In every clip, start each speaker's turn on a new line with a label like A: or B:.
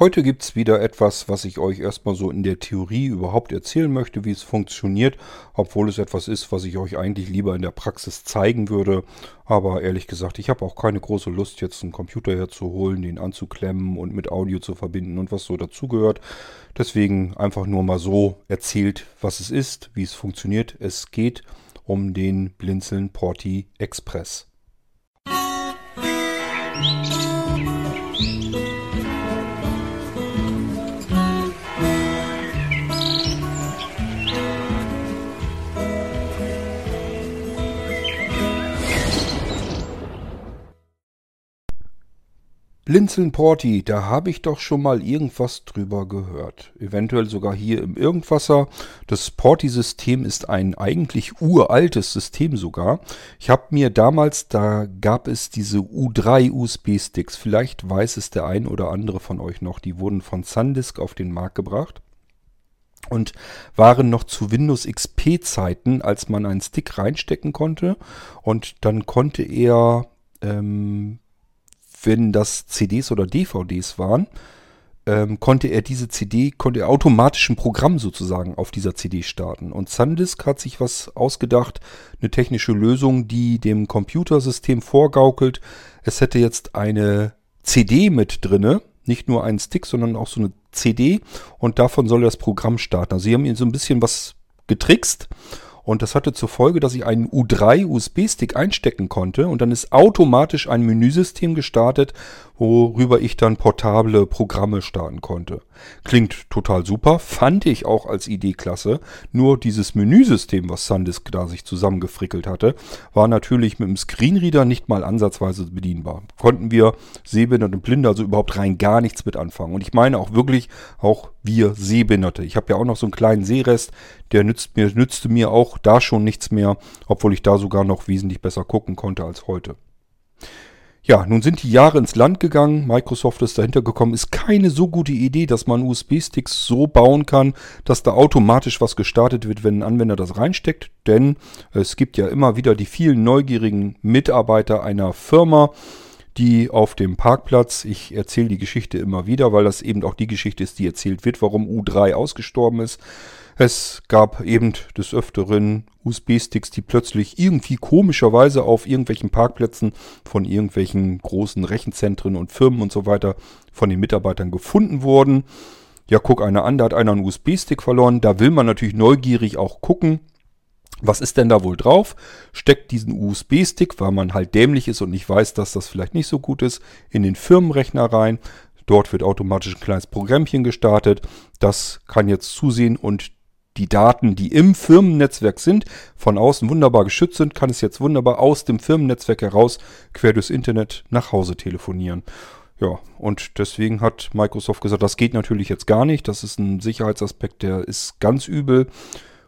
A: Heute gibt es wieder etwas, was ich euch erstmal so in der Theorie überhaupt erzählen möchte, wie es funktioniert, obwohl es etwas ist, was ich euch eigentlich lieber in der Praxis zeigen würde. Aber ehrlich gesagt, ich habe auch keine große Lust, jetzt einen Computer herzuholen, den anzuklemmen und mit Audio zu verbinden und was so dazugehört. Deswegen einfach nur mal so erzählt, was es ist, wie es funktioniert. Es geht um den Blinzeln Porti Express. Musik Blinzeln Porti, da habe ich doch schon mal irgendwas drüber gehört. Eventuell sogar hier im Irgendwasser. Das Porti-System ist ein eigentlich uraltes System sogar. Ich habe mir damals, da gab es diese U3 USB-Sticks. Vielleicht weiß es der ein oder andere von euch noch. Die wurden von Sandisk auf den Markt gebracht und waren noch zu Windows XP Zeiten, als man einen Stick reinstecken konnte und dann konnte er ähm, wenn das CDs oder DVDs waren, ähm, konnte er diese CD, konnte er automatisch ein Programm sozusagen auf dieser CD starten. Und Sandisk hat sich was ausgedacht, eine technische Lösung, die dem Computersystem vorgaukelt. Es hätte jetzt eine CD mit drinne, nicht nur einen Stick, sondern auch so eine CD und davon soll das Programm starten. Also sie haben ihn so ein bisschen was getrickst und das hatte zur Folge, dass ich einen U3 USB-Stick einstecken konnte und dann ist automatisch ein Menüsystem gestartet, worüber ich dann portable Programme starten konnte. Klingt total super, fand ich auch als Idee klasse. Nur dieses Menüsystem, was Sandisk da sich zusammengefrickelt hatte, war natürlich mit dem Screenreader nicht mal ansatzweise bedienbar. Konnten wir Sehbehinderte und Blinde also überhaupt rein gar nichts mit anfangen. Und ich meine auch wirklich auch wir Sehbehinderte. Ich habe ja auch noch so einen kleinen Sehrest, der nützt mir, nützte mir auch da schon nichts mehr, obwohl ich da sogar noch wesentlich besser gucken konnte als heute. Ja, nun sind die Jahre ins Land gegangen. Microsoft ist dahinter gekommen. Ist keine so gute Idee, dass man USB-Sticks so bauen kann, dass da automatisch was gestartet wird, wenn ein Anwender das reinsteckt. Denn es gibt ja immer wieder die vielen neugierigen Mitarbeiter einer Firma, die auf dem Parkplatz, ich erzähle die Geschichte immer wieder, weil das eben auch die Geschichte ist, die erzählt wird, warum U3 ausgestorben ist. Es gab eben des Öfteren USB-Sticks, die plötzlich irgendwie komischerweise auf irgendwelchen Parkplätzen von irgendwelchen großen Rechenzentren und Firmen und so weiter von den Mitarbeitern gefunden wurden. Ja, guck einer an, da hat einer einen USB-Stick verloren. Da will man natürlich neugierig auch gucken. Was ist denn da wohl drauf? Steckt diesen USB-Stick, weil man halt dämlich ist und nicht weiß, dass das vielleicht nicht so gut ist, in den Firmenrechner rein. Dort wird automatisch ein kleines Programmchen gestartet. Das kann jetzt zusehen und die Daten, die im Firmennetzwerk sind, von außen wunderbar geschützt sind, kann es jetzt wunderbar aus dem Firmennetzwerk heraus quer durchs Internet nach Hause telefonieren. Ja, und deswegen hat Microsoft gesagt, das geht natürlich jetzt gar nicht. Das ist ein Sicherheitsaspekt, der ist ganz übel.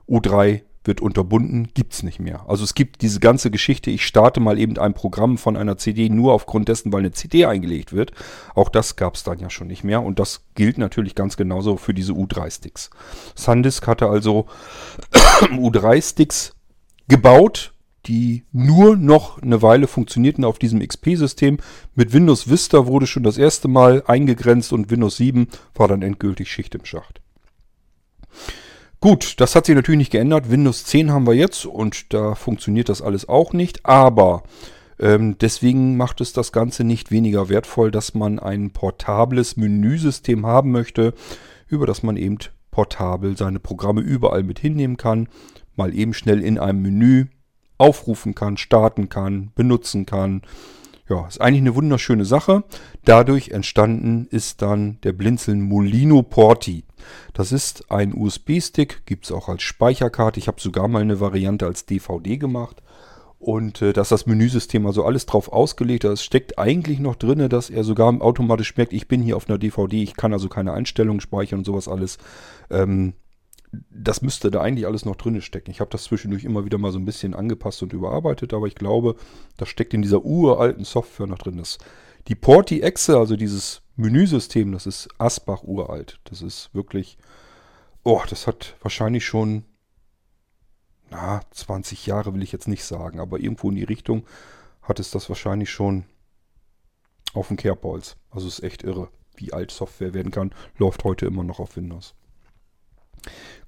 A: U3 wird unterbunden, gibt es nicht mehr. Also es gibt diese ganze Geschichte, ich starte mal eben ein Programm von einer CD nur aufgrund dessen, weil eine CD eingelegt wird. Auch das gab es dann ja schon nicht mehr und das gilt natürlich ganz genauso für diese U3-Sticks. Sandisk hatte also U3-Sticks gebaut, die nur noch eine Weile funktionierten auf diesem XP-System. Mit Windows Vista wurde schon das erste Mal eingegrenzt und Windows 7 war dann endgültig Schicht im Schacht. Gut, das hat sich natürlich nicht geändert. Windows 10 haben wir jetzt und da funktioniert das alles auch nicht. Aber ähm, deswegen macht es das Ganze nicht weniger wertvoll, dass man ein portables Menüsystem haben möchte, über das man eben portabel seine Programme überall mit hinnehmen kann, mal eben schnell in einem Menü aufrufen kann, starten kann, benutzen kann. Ja, ist eigentlich eine wunderschöne Sache. Dadurch entstanden ist dann der Blinzeln Molino Porti. Das ist ein USB-Stick, gibt es auch als Speicherkarte. Ich habe sogar mal eine Variante als DVD gemacht. Und äh, dass das Menüsystem also alles drauf ausgelegt ist, steckt eigentlich noch drin, dass er sogar automatisch merkt, ich bin hier auf einer DVD, ich kann also keine Einstellungen speichern und sowas alles. Ähm, das müsste da eigentlich alles noch drin stecken. Ich habe das zwischendurch immer wieder mal so ein bisschen angepasst und überarbeitet, aber ich glaube, das steckt in dieser uralten Software noch drin. Das, die Porti Exe, also dieses Menüsystem, das ist Asbach uralt. Das ist wirklich, oh, das hat wahrscheinlich schon, na, 20 Jahre will ich jetzt nicht sagen, aber irgendwo in die Richtung hat es das wahrscheinlich schon auf dem Kerbholz. Also ist echt irre wie alt Software werden kann, läuft heute immer noch auf Windows.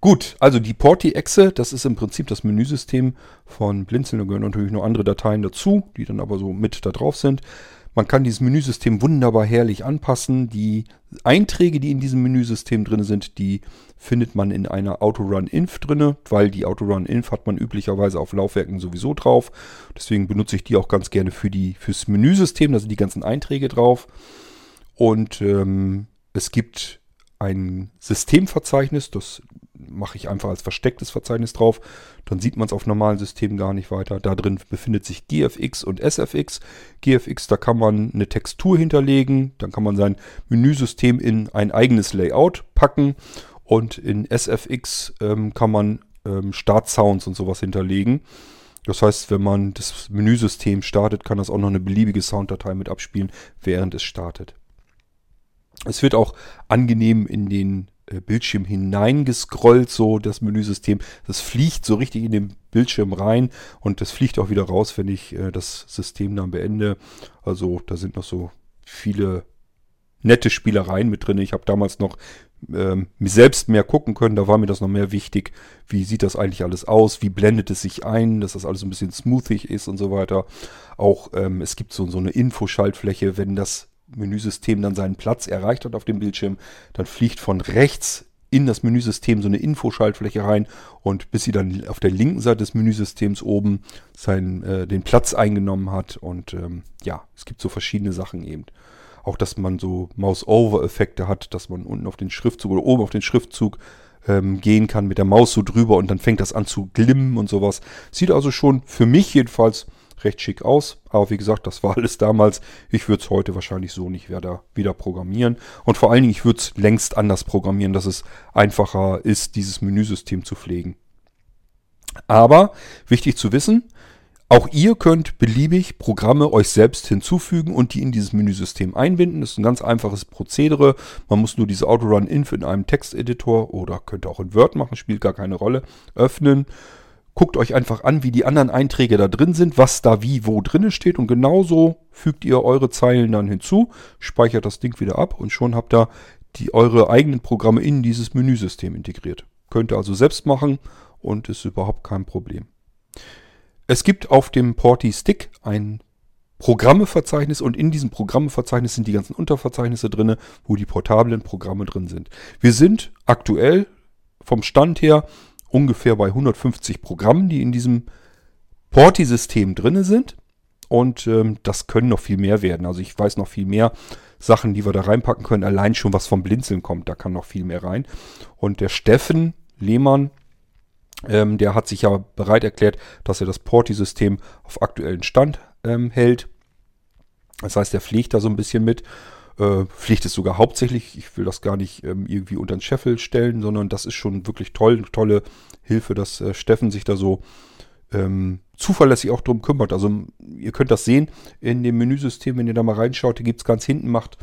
A: Gut, also die Porti-Exe, das ist im Prinzip das Menüsystem von Blinzeln. Da gehören natürlich noch andere Dateien dazu, die dann aber so mit da drauf sind. Man kann dieses Menüsystem wunderbar herrlich anpassen. Die Einträge, die in diesem Menüsystem drin sind, die findet man in einer Autorun-Inf drin, weil die Autorun-Inf hat man üblicherweise auf Laufwerken sowieso drauf. Deswegen benutze ich die auch ganz gerne für die, fürs Menüsystem. Da sind die ganzen Einträge drauf. Und ähm, es gibt ein Systemverzeichnis, das mache ich einfach als verstecktes Verzeichnis drauf. Dann sieht man es auf normalen Systemen gar nicht weiter. Da drin befindet sich GFX und SFX. GFX, da kann man eine Textur hinterlegen. Dann kann man sein Menüsystem in ein eigenes Layout packen. Und in SFX ähm, kann man ähm, Start-Sounds und sowas hinterlegen. Das heißt, wenn man das Menüsystem startet, kann das auch noch eine beliebige Sounddatei mit abspielen, während es startet. Es wird auch angenehm in den Bildschirm hineingescrollt, so das Menüsystem. Das fliegt so richtig in den Bildschirm rein und das fliegt auch wieder raus, wenn ich äh, das System dann beende. Also da sind noch so viele nette Spielereien mit drin. Ich habe damals noch ähm, selbst mehr gucken können, da war mir das noch mehr wichtig. Wie sieht das eigentlich alles aus? Wie blendet es sich ein, dass das alles ein bisschen smoothig ist und so weiter. Auch ähm, es gibt so, so eine Infoschaltfläche, wenn das Menüsystem dann seinen Platz erreicht hat auf dem Bildschirm, dann fliegt von rechts in das Menüsystem so eine Infoschaltfläche rein und bis sie dann auf der linken Seite des Menüsystems oben seinen, äh, den Platz eingenommen hat und ähm, ja, es gibt so verschiedene Sachen eben. Auch, dass man so Mouse-Over-Effekte hat, dass man unten auf den Schriftzug oder oben auf den Schriftzug ähm, gehen kann mit der Maus so drüber und dann fängt das an zu glimmen und sowas. Sieht also schon für mich jedenfalls recht schick aus. Aber wie gesagt, das war alles damals. Ich würde es heute wahrscheinlich so nicht wieder, wieder programmieren. Und vor allen Dingen, ich würde es längst anders programmieren, dass es einfacher ist, dieses Menüsystem zu pflegen. Aber wichtig zu wissen, auch ihr könnt beliebig Programme euch selbst hinzufügen und die in dieses Menüsystem einbinden. Das ist ein ganz einfaches Prozedere. Man muss nur diese Autorun-Inf in einem Texteditor oder könnt ihr auch in Word machen, spielt gar keine Rolle, öffnen Guckt euch einfach an, wie die anderen Einträge da drin sind, was da wie wo drin steht und genauso fügt ihr eure Zeilen dann hinzu, speichert das Ding wieder ab und schon habt ihr die, eure eigenen Programme in dieses Menüsystem integriert. Könnt ihr also selbst machen und ist überhaupt kein Problem. Es gibt auf dem Porti Stick ein Programmeverzeichnis und in diesem Programmeverzeichnis sind die ganzen Unterverzeichnisse drin, wo die portablen Programme drin sind. Wir sind aktuell vom Stand her ungefähr bei 150 Programmen, die in diesem Porti-System drin sind. Und ähm, das können noch viel mehr werden. Also ich weiß noch viel mehr Sachen, die wir da reinpacken können. Allein schon was vom Blinzeln kommt, da kann noch viel mehr rein. Und der Steffen Lehmann, ähm, der hat sich ja bereit erklärt, dass er das Porti-System auf aktuellen Stand ähm, hält. Das heißt, er pflegt da so ein bisschen mit. Äh, Pflicht ist sogar hauptsächlich, ich will das gar nicht ähm, irgendwie unter den Scheffel stellen, sondern das ist schon wirklich toll, tolle Hilfe, dass äh, Steffen sich da so ähm, zuverlässig auch drum kümmert. Also ihr könnt das sehen in dem Menüsystem, wenn ihr da mal reinschaut, hier gibt es ganz hinten, macht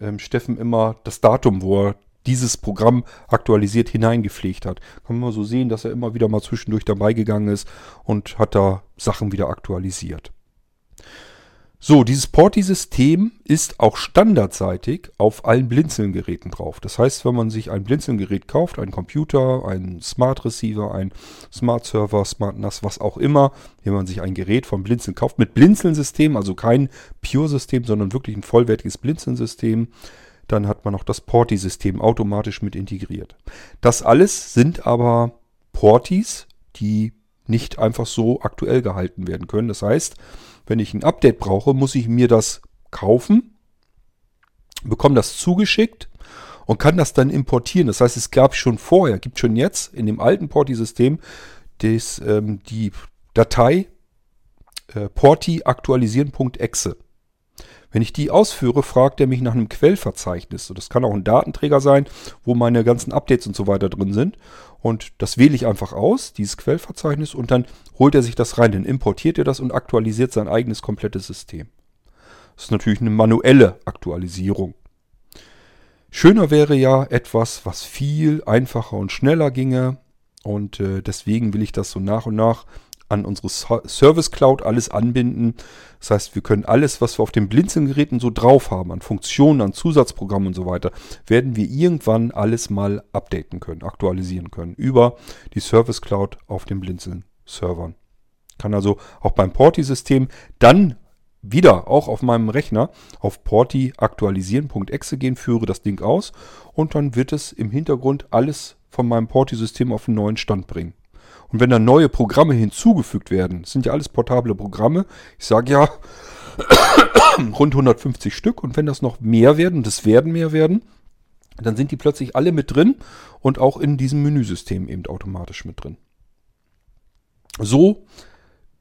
A: ähm, Steffen immer das Datum, wo er dieses Programm aktualisiert hineingepflegt hat. Kann man so sehen, dass er immer wieder mal zwischendurch dabei gegangen ist und hat da Sachen wieder aktualisiert. So, dieses Porti-System ist auch standardseitig auf allen Blinzeln-Geräten drauf. Das heißt, wenn man sich ein Blinzeln-Gerät kauft, einen Computer, einen Smart Receiver, einen Smart Server, Smart NAS, was auch immer, wenn man sich ein Gerät von Blinzeln kauft, mit Blinzeln-System, also kein Pure-System, sondern wirklich ein vollwertiges Blinzeln-System, dann hat man auch das Porti-System automatisch mit integriert. Das alles sind aber Portis, die nicht einfach so aktuell gehalten werden können. Das heißt, wenn ich ein Update brauche, muss ich mir das kaufen, bekomme das zugeschickt und kann das dann importieren. Das heißt, es gab schon vorher, gibt schon jetzt in dem alten Porti-System ähm, die Datei äh, porti aktualisieren.exe. Wenn ich die ausführe, fragt er mich nach einem Quellverzeichnis. Das kann auch ein Datenträger sein, wo meine ganzen Updates und so weiter drin sind. Und das wähle ich einfach aus, dieses Quellverzeichnis, und dann holt er sich das rein. Dann importiert er das und aktualisiert sein eigenes komplettes System. Das ist natürlich eine manuelle Aktualisierung. Schöner wäre ja etwas, was viel einfacher und schneller ginge. Und äh, deswegen will ich das so nach und nach an unsere Service Cloud alles anbinden. Das heißt, wir können alles, was wir auf den Blinzelgeräten so drauf haben, an Funktionen, an Zusatzprogrammen und so weiter, werden wir irgendwann alles mal updaten können, aktualisieren können über die Service Cloud auf den Blinzeln-Servern. Kann also auch beim Porti-System dann wieder auch auf meinem Rechner auf porti aktualisieren.exe gehen, führe das Ding aus und dann wird es im Hintergrund alles von meinem Porti-System auf einen neuen Stand bringen. Und wenn dann neue Programme hinzugefügt werden, sind ja alles portable Programme, ich sage ja rund 150 Stück und wenn das noch mehr werden, es werden mehr werden, dann sind die plötzlich alle mit drin und auch in diesem Menüsystem eben automatisch mit drin. So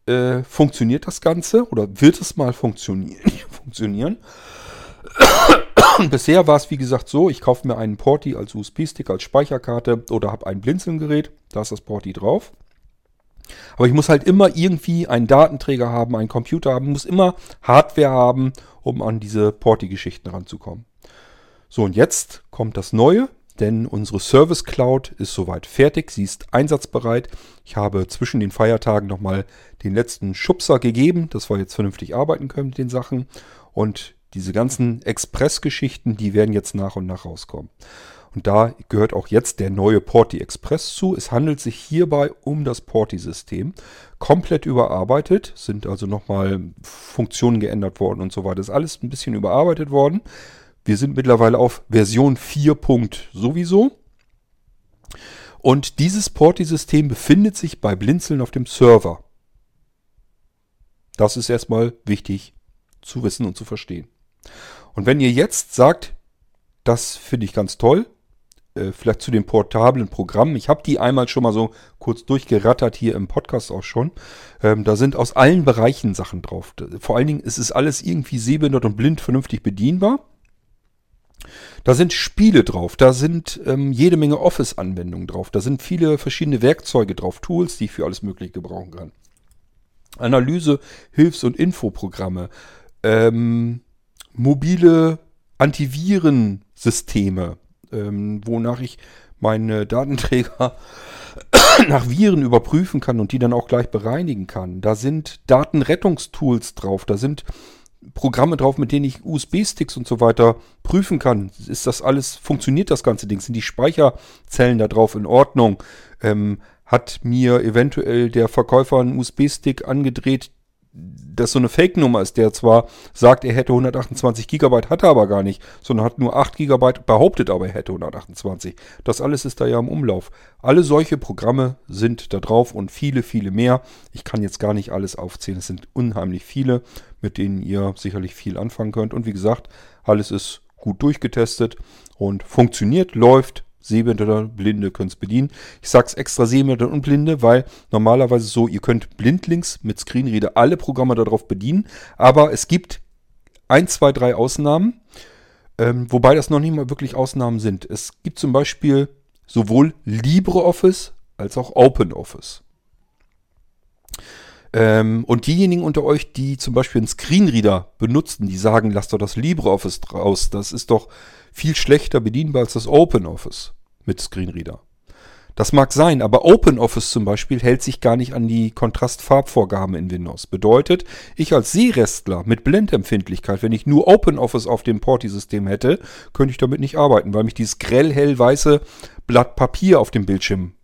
A: äh, funktioniert das Ganze oder wird es mal funktionieren. funktionieren. Bisher war es wie gesagt so, ich kaufe mir einen Porti als USB-Stick, als Speicherkarte oder habe ein Blinzeln-Gerät, da ist das Porti drauf. Aber ich muss halt immer irgendwie einen Datenträger haben, einen Computer haben, muss immer Hardware haben, um an diese Porti-Geschichten ranzukommen. So, und jetzt kommt das Neue denn unsere Service Cloud ist soweit fertig, sie ist einsatzbereit. Ich habe zwischen den Feiertagen nochmal den letzten Schubser gegeben, dass wir jetzt vernünftig arbeiten können mit den Sachen. Und diese ganzen Express-Geschichten, die werden jetzt nach und nach rauskommen. Und da gehört auch jetzt der neue Porti Express zu. Es handelt sich hierbei um das Porti-System. Komplett überarbeitet, sind also nochmal Funktionen geändert worden und so weiter. Ist alles ein bisschen überarbeitet worden. Wir sind mittlerweile auf Version 4. sowieso. Und dieses Porti-System befindet sich bei Blinzeln auf dem Server. Das ist erstmal wichtig zu wissen und zu verstehen. Und wenn ihr jetzt sagt, das finde ich ganz toll, äh, vielleicht zu den portablen Programmen. Ich habe die einmal schon mal so kurz durchgerattert hier im Podcast auch schon. Ähm, da sind aus allen Bereichen Sachen drauf. Vor allen Dingen ist es alles irgendwie sehbehindert und blind vernünftig bedienbar. Da sind Spiele drauf, da sind ähm, jede Menge Office-Anwendungen drauf, da sind viele verschiedene Werkzeuge drauf, Tools, die ich für alles Mögliche gebrauchen kann. Analyse, Hilfs- und Infoprogramme, ähm, mobile Antivirensysteme, ähm, wonach ich meine Datenträger nach Viren überprüfen kann und die dann auch gleich bereinigen kann. Da sind Datenrettungstools drauf, da sind Programme drauf, mit denen ich USB-Sticks und so weiter prüfen kann. Ist das alles, funktioniert das ganze Ding? Sind die Speicherzellen da drauf in Ordnung? Ähm, hat mir eventuell der Verkäufer einen USB-Stick angedreht, das so eine Fake-Nummer ist, der zwar sagt, er hätte 128 Gigabyte, hat er aber gar nicht, sondern hat nur 8 Gigabyte, behauptet aber, er hätte 128. Das alles ist da ja im Umlauf. Alle solche Programme sind da drauf und viele, viele mehr. Ich kann jetzt gar nicht alles aufzählen. Es sind unheimlich viele, mit denen ihr sicherlich viel anfangen könnt. Und wie gesagt, alles ist gut durchgetestet und funktioniert, läuft, Sehbehinderte, Blinde können es bedienen. Ich sage es extra Sehbehinderte und Blinde, weil normalerweise so, ihr könnt blindlings mit Screenreader alle Programme darauf bedienen, aber es gibt ein, zwei, drei Ausnahmen, ähm, wobei das noch nicht mal wirklich Ausnahmen sind. Es gibt zum Beispiel sowohl LibreOffice als auch OpenOffice. Ähm, und diejenigen unter euch, die zum Beispiel einen Screenreader benutzen, die sagen, lasst doch das LibreOffice draus, das ist doch viel schlechter bedienbar als das OpenOffice mit Screenreader. Das mag sein, aber OpenOffice zum Beispiel hält sich gar nicht an die Kontrastfarbvorgaben in Windows. Bedeutet, ich als Sehrestler mit Blendempfindlichkeit, wenn ich nur OpenOffice auf dem Porti-System hätte, könnte ich damit nicht arbeiten, weil mich dieses grell hellweiße Blatt Papier auf dem Bildschirm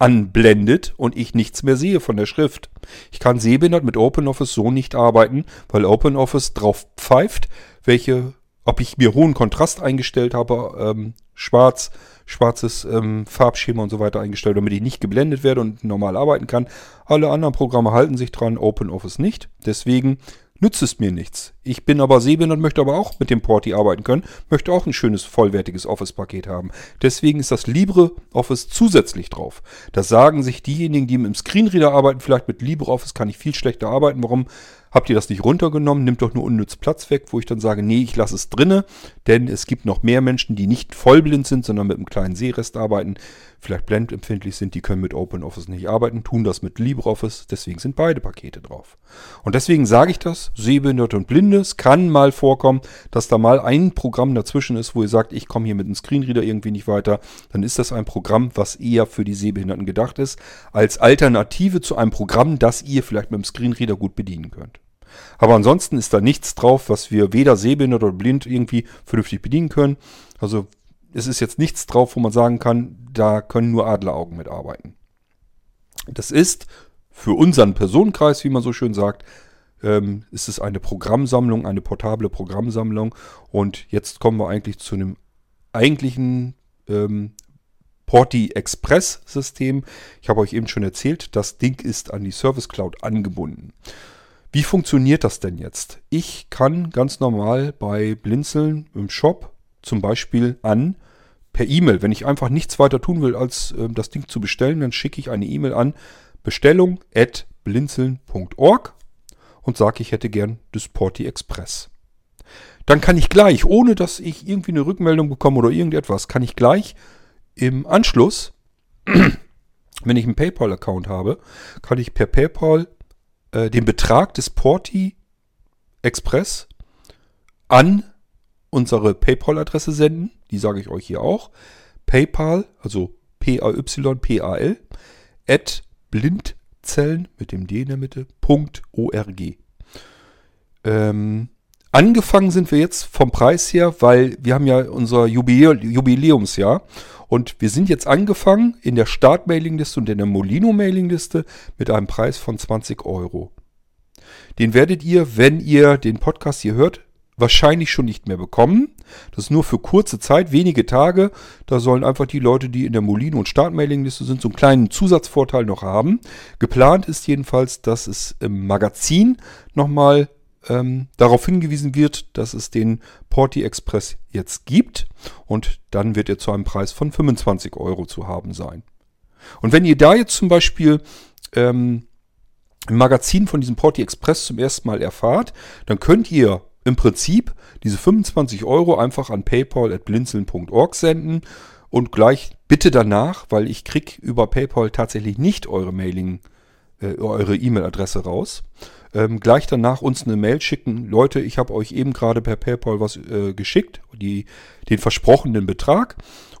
A: anblendet und ich nichts mehr sehe von der Schrift. Ich kann sehbehindert mit OpenOffice so nicht arbeiten, weil OpenOffice drauf pfeift, welche ob ich mir hohen Kontrast eingestellt habe, ähm, schwarz, schwarzes ähm, Farbschema und so weiter eingestellt, damit ich nicht geblendet werde und normal arbeiten kann. Alle anderen Programme halten sich dran, OpenOffice nicht. Deswegen nützt es mir nichts. Ich bin aber sehbehindert und möchte aber auch mit dem Porti arbeiten können, möchte auch ein schönes, vollwertiges Office-Paket haben. Deswegen ist das LibreOffice zusätzlich drauf. Das sagen sich diejenigen, die dem Screenreader arbeiten, vielleicht mit LibreOffice kann ich viel schlechter arbeiten. Warum habt ihr das nicht runtergenommen? Nimmt doch nur unnütz Platz weg, wo ich dann sage, nee, ich lasse es drinne, denn es gibt noch mehr Menschen, die nicht vollblind sind, sondern mit einem kleinen Sehrest arbeiten. Vielleicht blendempfindlich sind, die können mit OpenOffice nicht arbeiten, tun das mit LibreOffice, deswegen sind beide Pakete drauf. Und deswegen sage ich das, Sehbehinderte und Blinde, es kann mal vorkommen, dass da mal ein Programm dazwischen ist, wo ihr sagt, ich komme hier mit einem Screenreader irgendwie nicht weiter, dann ist das ein Programm, was eher für die Sehbehinderten gedacht ist, als Alternative zu einem Programm, das ihr vielleicht mit dem Screenreader gut bedienen könnt. Aber ansonsten ist da nichts drauf, was wir weder sehbehindert oder blind irgendwie vernünftig bedienen können. Also es ist jetzt nichts drauf, wo man sagen kann, da können nur Adleraugen mitarbeiten. Das ist für unseren Personenkreis, wie man so schön sagt, ähm, ist es eine Programmsammlung, eine portable Programmsammlung. Und jetzt kommen wir eigentlich zu einem eigentlichen ähm, Porti Express System. Ich habe euch eben schon erzählt, das Ding ist an die Service Cloud angebunden. Wie funktioniert das denn jetzt? Ich kann ganz normal bei Blinzeln im Shop zum Beispiel an per E-Mail, wenn ich einfach nichts weiter tun will, als äh, das Ding zu bestellen, dann schicke ich eine E-Mail an bestellung at blinzeln.org und sage, ich hätte gern das Porti Express. Dann kann ich gleich, ohne dass ich irgendwie eine Rückmeldung bekomme oder irgendetwas, kann ich gleich im Anschluss, wenn ich einen PayPal-Account habe, kann ich per PayPal äh, den Betrag des Porti Express an unsere PayPal-Adresse senden. Die sage ich euch hier auch. PayPal, also P-A-Y-P-A-L, at blindzellen mit dem D in der Mitte, .org. Ähm, angefangen sind wir jetzt vom Preis her, weil wir haben ja unser Jubiläumsjahr und wir sind jetzt angefangen in der Start-Mailing-Liste und in der Molino-Mailing-Liste mit einem Preis von 20 Euro. Den werdet ihr, wenn ihr den Podcast hier hört, wahrscheinlich schon nicht mehr bekommen. Das ist nur für kurze Zeit, wenige Tage. Da sollen einfach die Leute, die in der Molino- und Startmailingliste sind, so einen kleinen Zusatzvorteil noch haben. Geplant ist jedenfalls, dass es im Magazin nochmal ähm, darauf hingewiesen wird, dass es den Porti Express jetzt gibt. Und dann wird er zu einem Preis von 25 Euro zu haben sein. Und wenn ihr da jetzt zum Beispiel ähm, im Magazin von diesem Porti Express zum ersten Mal erfahrt, dann könnt ihr im Prinzip diese 25 Euro einfach an paypal.blinzeln.org senden und gleich bitte danach, weil ich kriege über PayPal tatsächlich nicht eure Mailing, äh, eure E-Mail-Adresse raus, ähm, gleich danach uns eine Mail schicken. Leute, ich habe euch eben gerade per PayPal was äh, geschickt, die, den versprochenen Betrag.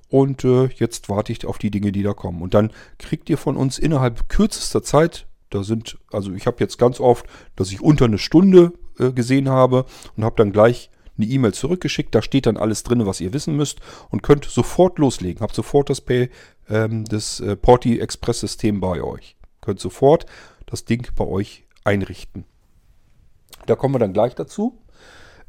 A: Und äh, jetzt warte ich auf die Dinge, die da kommen. Und dann kriegt ihr von uns innerhalb kürzester Zeit, da sind, also ich habe jetzt ganz oft, dass ich unter eine Stunde äh, gesehen habe und habe dann gleich eine E-Mail zurückgeschickt. Da steht dann alles drin, was ihr wissen müsst und könnt sofort loslegen. Habt sofort das, Pay, ähm, das äh, Porti Express System bei euch. Könnt sofort das Ding bei euch einrichten. Da kommen wir dann gleich dazu.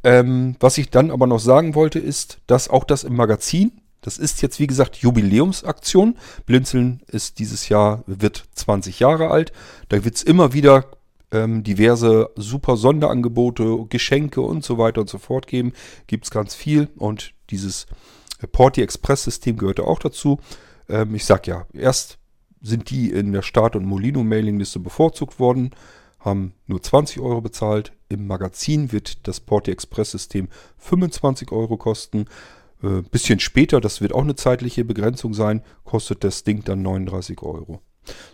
A: Ähm, was ich dann aber noch sagen wollte, ist, dass auch das im Magazin, das ist jetzt wie gesagt Jubiläumsaktion. Blinzeln ist dieses Jahr, wird 20 Jahre alt. Da wird es immer wieder ähm, diverse super Sonderangebote, Geschenke und so weiter und so fort geben. Gibt es ganz viel und dieses Porti Express System gehörte auch dazu. Ähm, ich sag ja, erst sind die in der Start- und Molino Mailingliste bevorzugt worden, haben nur 20 Euro bezahlt. Im Magazin wird das Porti Express System 25 Euro kosten. Äh, bisschen später, das wird auch eine zeitliche Begrenzung sein, kostet das Ding dann 39 Euro.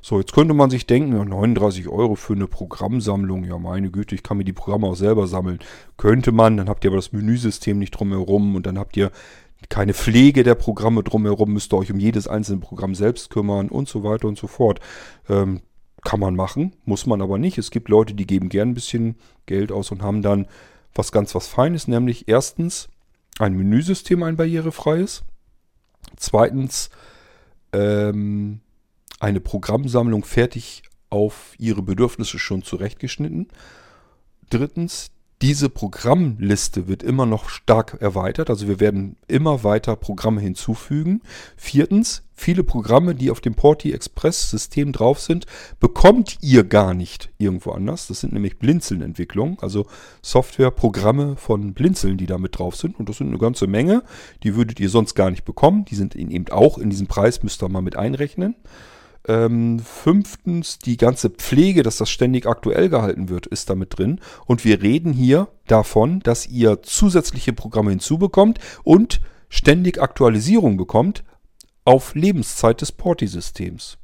A: So, jetzt könnte man sich denken, ja, 39 Euro für eine Programmsammlung, ja meine Güte, ich kann mir die Programme auch selber sammeln. Könnte man, dann habt ihr aber das Menüsystem nicht drumherum und dann habt ihr keine Pflege der Programme drumherum, müsst ihr euch um jedes einzelne Programm selbst kümmern und so weiter und so fort. Ähm, kann man machen, muss man aber nicht. Es gibt Leute, die geben gern ein bisschen Geld aus und haben dann was ganz was Feines, nämlich erstens ein Menüsystem, ein barrierefreies. Zweitens ähm, eine Programmsammlung fertig auf ihre Bedürfnisse schon zurechtgeschnitten. Drittens, diese Programmliste wird immer noch stark erweitert, also wir werden immer weiter Programme hinzufügen. Viertens, viele Programme, die auf dem Porti Express System drauf sind, bekommt ihr gar nicht irgendwo anders. Das sind nämlich Blinzeln-Entwicklungen, also Softwareprogramme von Blinzeln, die da mit drauf sind. Und das sind eine ganze Menge. Die würdet ihr sonst gar nicht bekommen. Die sind eben auch in diesem Preis, müsst ihr mal mit einrechnen. Ähm, fünftens, die ganze Pflege, dass das ständig aktuell gehalten wird, ist damit drin. Und wir reden hier davon, dass ihr zusätzliche Programme hinzubekommt und ständig Aktualisierung bekommt auf Lebenszeit des Porti-Systems.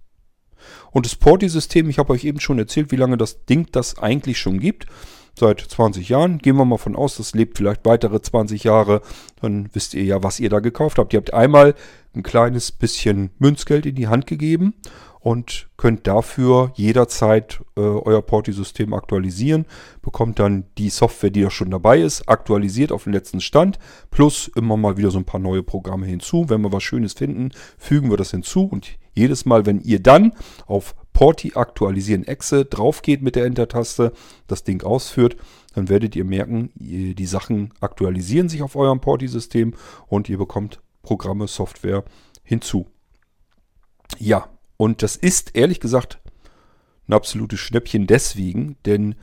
A: Und das Porti-System, ich habe euch eben schon erzählt, wie lange das Ding das eigentlich schon gibt. Seit 20 Jahren. Gehen wir mal von aus, das lebt vielleicht weitere 20 Jahre. Dann wisst ihr ja, was ihr da gekauft habt. Ihr habt einmal ein kleines bisschen Münzgeld in die Hand gegeben und könnt dafür jederzeit äh, euer Porti-System aktualisieren. Bekommt dann die Software, die da schon dabei ist, aktualisiert auf den letzten Stand. Plus immer mal wieder so ein paar neue Programme hinzu. Wenn wir was Schönes finden, fügen wir das hinzu. Und jedes Mal, wenn ihr dann auf Porti aktualisieren Exe drauf geht mit der Enter-Taste, das Ding ausführt, dann werdet ihr merken, die Sachen aktualisieren sich auf eurem Porti-System und ihr bekommt Programme, Software hinzu. Ja, und das ist ehrlich gesagt ein absolutes Schnäppchen deswegen, denn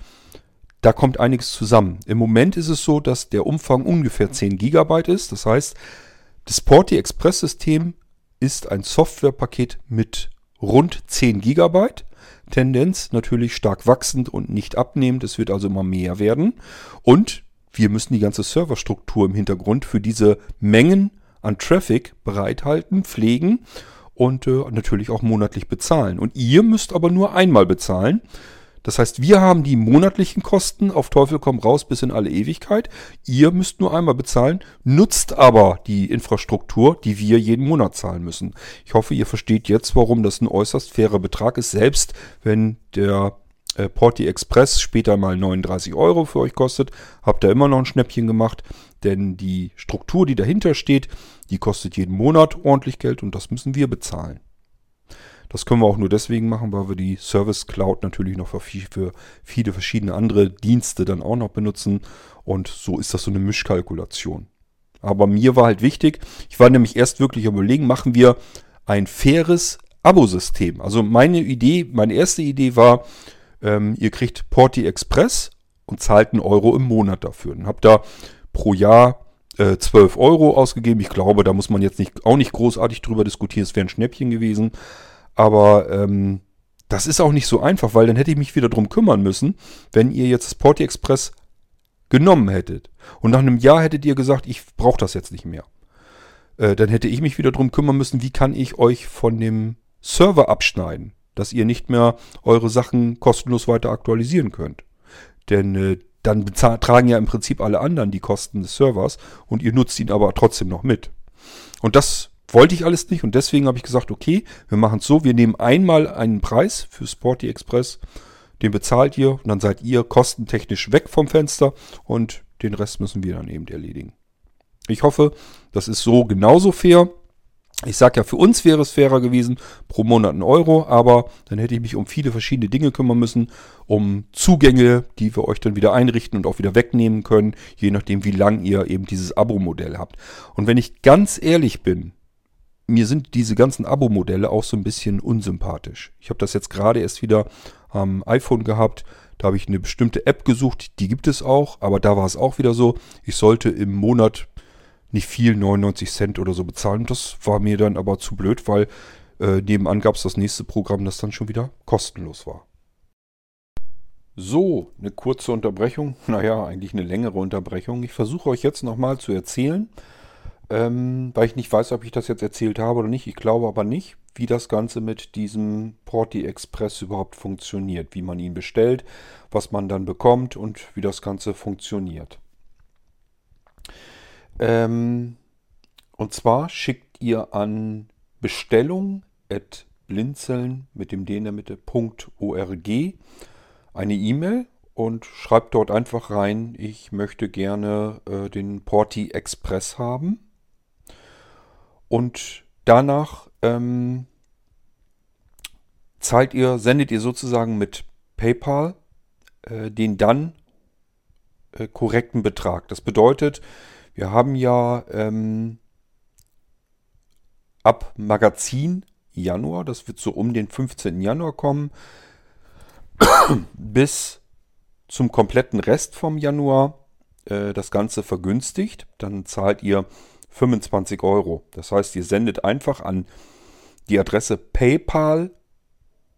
A: da kommt einiges zusammen. Im Moment ist es so, dass der Umfang ungefähr 10 GB ist. Das heißt, das Porti Express System ist ein Softwarepaket mit rund 10 GB. Tendenz natürlich stark wachsend und nicht abnehmend. Es wird also immer mehr werden. Und wir müssen die ganze Serverstruktur im Hintergrund für diese Mengen an Traffic bereithalten, pflegen und äh, natürlich auch monatlich bezahlen. Und ihr müsst aber nur einmal bezahlen. Das heißt, wir haben die monatlichen Kosten auf Teufel komm raus bis in alle Ewigkeit. Ihr müsst nur einmal bezahlen, nutzt aber die Infrastruktur, die wir jeden Monat zahlen müssen. Ich hoffe, ihr versteht jetzt, warum das ein äußerst fairer Betrag ist, selbst wenn der äh, Porti Express später mal 39 Euro für euch kostet, habt ihr immer noch ein Schnäppchen gemacht, denn die Struktur, die dahinter steht, die kostet jeden Monat ordentlich Geld und das müssen wir bezahlen. Das können wir auch nur deswegen machen, weil wir die Service Cloud natürlich noch für, für viele verschiedene andere Dienste dann auch noch benutzen. Und so ist das so eine Mischkalkulation. Aber mir war halt wichtig, ich war nämlich erst wirklich überlegen, machen wir ein faires Abosystem. Also meine Idee, meine erste Idee war, ähm, ihr kriegt Porti Express und zahlt einen Euro im Monat dafür. Und habt da pro Jahr äh, 12 Euro ausgegeben. Ich glaube, da muss man jetzt nicht, auch nicht großartig drüber diskutieren. Es wäre ein Schnäppchen gewesen. Aber ähm, das ist auch nicht so einfach, weil dann hätte ich mich wieder drum kümmern müssen, wenn ihr jetzt das Porti Express genommen hättet. Und nach einem Jahr hättet ihr gesagt, ich brauche das jetzt nicht mehr. Äh, dann hätte ich mich wieder drum kümmern müssen, wie kann ich euch von dem Server abschneiden, dass ihr nicht mehr eure Sachen kostenlos weiter aktualisieren könnt. Denn äh, dann tragen ja im Prinzip alle anderen die Kosten des Servers und ihr nutzt ihn aber trotzdem noch mit. Und das wollte ich alles nicht und deswegen habe ich gesagt, okay, wir machen es so, wir nehmen einmal einen Preis für Sporty Express, den bezahlt ihr und dann seid ihr kostentechnisch weg vom Fenster und den Rest müssen wir dann eben erledigen. Ich hoffe, das ist so genauso fair. Ich sage ja, für uns wäre es fairer gewesen, pro Monat ein Euro, aber dann hätte ich mich um viele verschiedene Dinge kümmern müssen, um Zugänge, die wir euch dann wieder einrichten und auch wieder wegnehmen können, je nachdem, wie lang ihr eben dieses Abo-Modell habt. Und wenn ich ganz ehrlich bin, mir sind diese ganzen Abo-Modelle auch so ein bisschen unsympathisch. Ich habe das jetzt gerade erst wieder am iPhone gehabt. Da habe ich eine bestimmte App gesucht, die gibt es auch, aber da war es auch wieder so, ich sollte im Monat nicht viel, 99 Cent oder so bezahlen. Das war mir dann aber zu blöd, weil äh, nebenan gab es das nächste Programm, das dann schon wieder kostenlos war. So, eine kurze Unterbrechung. Naja, eigentlich eine längere Unterbrechung. Ich versuche euch jetzt nochmal zu erzählen, ähm, weil ich nicht weiß, ob ich das jetzt erzählt habe oder nicht. Ich glaube aber nicht, wie das Ganze mit diesem Porti Express überhaupt funktioniert. Wie man ihn bestellt, was man dann bekommt und wie das Ganze funktioniert. Ähm, und zwar schickt ihr an Bestellung at blinzeln mit dem D in der Mitte .org eine E-Mail und schreibt dort einfach rein, ich möchte gerne äh, den Porti Express haben. Und danach ähm, zahlt ihr, sendet ihr sozusagen mit PayPal äh, den dann äh, korrekten Betrag. Das bedeutet, wir haben ja ähm, ab Magazin Januar, das wird so um den 15. Januar kommen, bis zum kompletten Rest vom Januar äh, das Ganze vergünstigt. Dann zahlt ihr 25 Euro. Das heißt, ihr sendet einfach an die Adresse paypal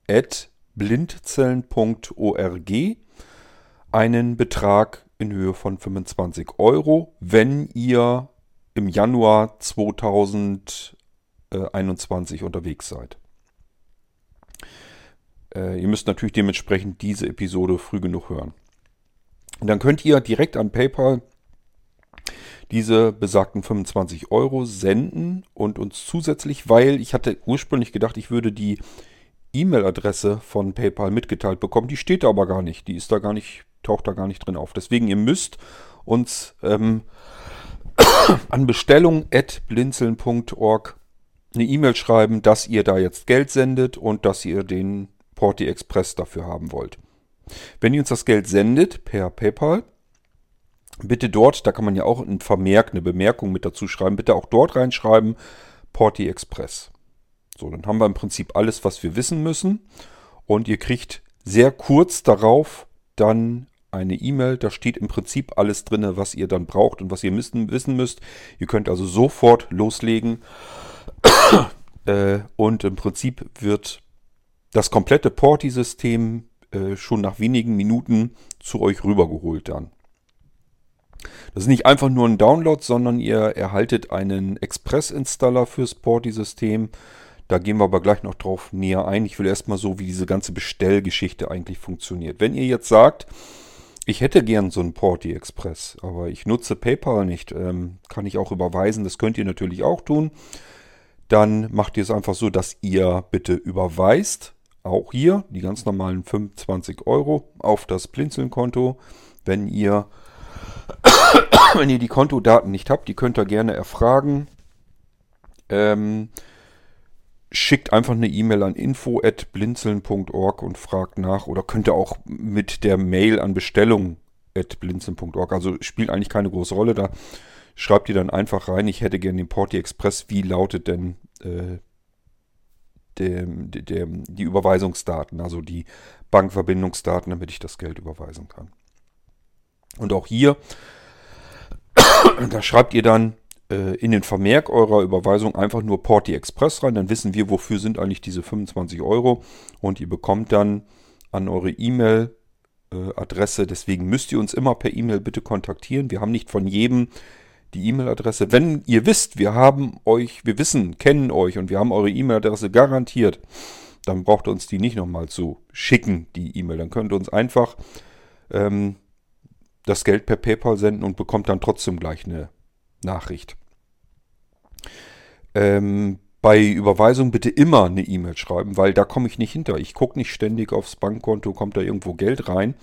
A: at blindzellen.org einen Betrag in Höhe von 25 Euro, wenn ihr im Januar 2021 äh, 21 unterwegs seid. Äh, ihr müsst natürlich dementsprechend diese Episode früh genug hören. Und dann könnt ihr direkt an PayPal diese besagten 25 Euro senden und uns zusätzlich, weil ich hatte ursprünglich gedacht, ich würde die E-Mail-Adresse von PayPal mitgeteilt bekommen. Die steht da aber gar nicht. Die ist da gar nicht, taucht da gar nicht drin auf. Deswegen, ihr müsst uns ähm, an bestellung.blinzeln.org eine E-Mail schreiben, dass ihr da jetzt Geld sendet und dass ihr den Porti Express dafür haben wollt. Wenn ihr uns das Geld sendet per PayPal, bitte dort, da kann man ja auch ein Vermerk, eine Bemerkung mit dazu schreiben, bitte auch dort reinschreiben, Porti Express. So, dann haben wir im Prinzip alles, was wir wissen müssen. Und ihr kriegt sehr kurz darauf dann eine E-Mail. Da steht im Prinzip alles drin, was ihr dann braucht und was ihr müssen, wissen müsst. Ihr könnt also sofort loslegen. äh, und im Prinzip wird das komplette Porti-System äh, schon nach wenigen Minuten zu euch rübergeholt dann. Das ist nicht einfach nur ein Download, sondern ihr erhaltet einen Express-Installer fürs Porti-System. Da gehen wir aber gleich noch drauf näher ein. Ich will erstmal so, wie diese ganze Bestellgeschichte eigentlich funktioniert. Wenn ihr jetzt sagt, ich hätte gern so einen Porti Express, aber ich nutze PayPal nicht, ähm, kann ich auch überweisen. Das könnt ihr natürlich auch tun. Dann macht ihr es einfach so, dass ihr bitte überweist, auch hier die ganz normalen 25 Euro auf das Blinzeln-Konto. Wenn ihr wenn ihr die Kontodaten nicht habt, die könnt ihr gerne erfragen. Ähm, schickt einfach eine E-Mail an info@blinzeln.org und fragt nach oder könnt ihr auch mit der Mail an bestellung@blinzeln.org. Also spielt eigentlich keine große Rolle da. Schreibt ihr dann einfach rein, ich hätte gerne den Porti Express. Wie lautet denn äh, der, der, die Überweisungsdaten, also die Bankverbindungsdaten, damit ich das Geld überweisen kann. Und auch hier, da schreibt ihr dann äh, in den Vermerk eurer Überweisung einfach nur Porti Express rein. Dann wissen wir, wofür sind eigentlich diese 25 Euro. Und ihr bekommt dann an eure E-Mail äh, Adresse. Deswegen müsst ihr uns immer per E-Mail bitte kontaktieren. Wir haben nicht von jedem die E-Mail-Adresse. Wenn ihr wisst, wir haben euch, wir wissen, kennen euch und wir haben eure E-Mail-Adresse garantiert, dann braucht ihr uns die nicht nochmal zu schicken, die E-Mail. Dann könnt ihr uns einfach ähm, das Geld per PayPal senden und bekommt dann trotzdem gleich eine Nachricht. Ähm, bei Überweisung bitte immer eine E-Mail schreiben, weil da komme ich nicht hinter. Ich gucke nicht ständig aufs Bankkonto, kommt da irgendwo Geld rein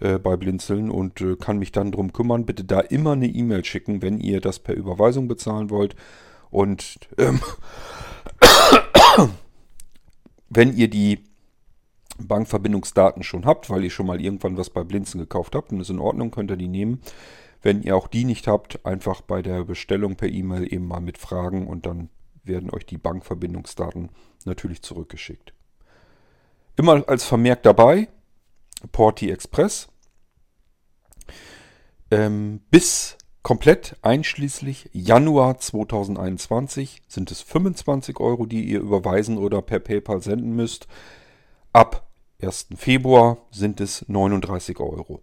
A: äh, bei Blinzeln und äh, kann mich dann drum kümmern. Bitte da immer eine E-Mail schicken, wenn ihr das per Überweisung bezahlen wollt. Und ähm, wenn ihr die Bankverbindungsdaten schon habt, weil ihr schon mal irgendwann was bei Blinzen gekauft habt und ist in Ordnung, könnt ihr die nehmen. Wenn ihr auch die nicht habt, einfach bei der Bestellung per E-Mail eben mal mit fragen und dann werden euch die Bankverbindungsdaten natürlich zurückgeschickt. Immer als Vermerk dabei, Porti Express. Ähm, bis komplett einschließlich Januar 2021 sind es 25 Euro, die ihr überweisen oder per PayPal senden müsst. Ab 1. Februar sind es 39 Euro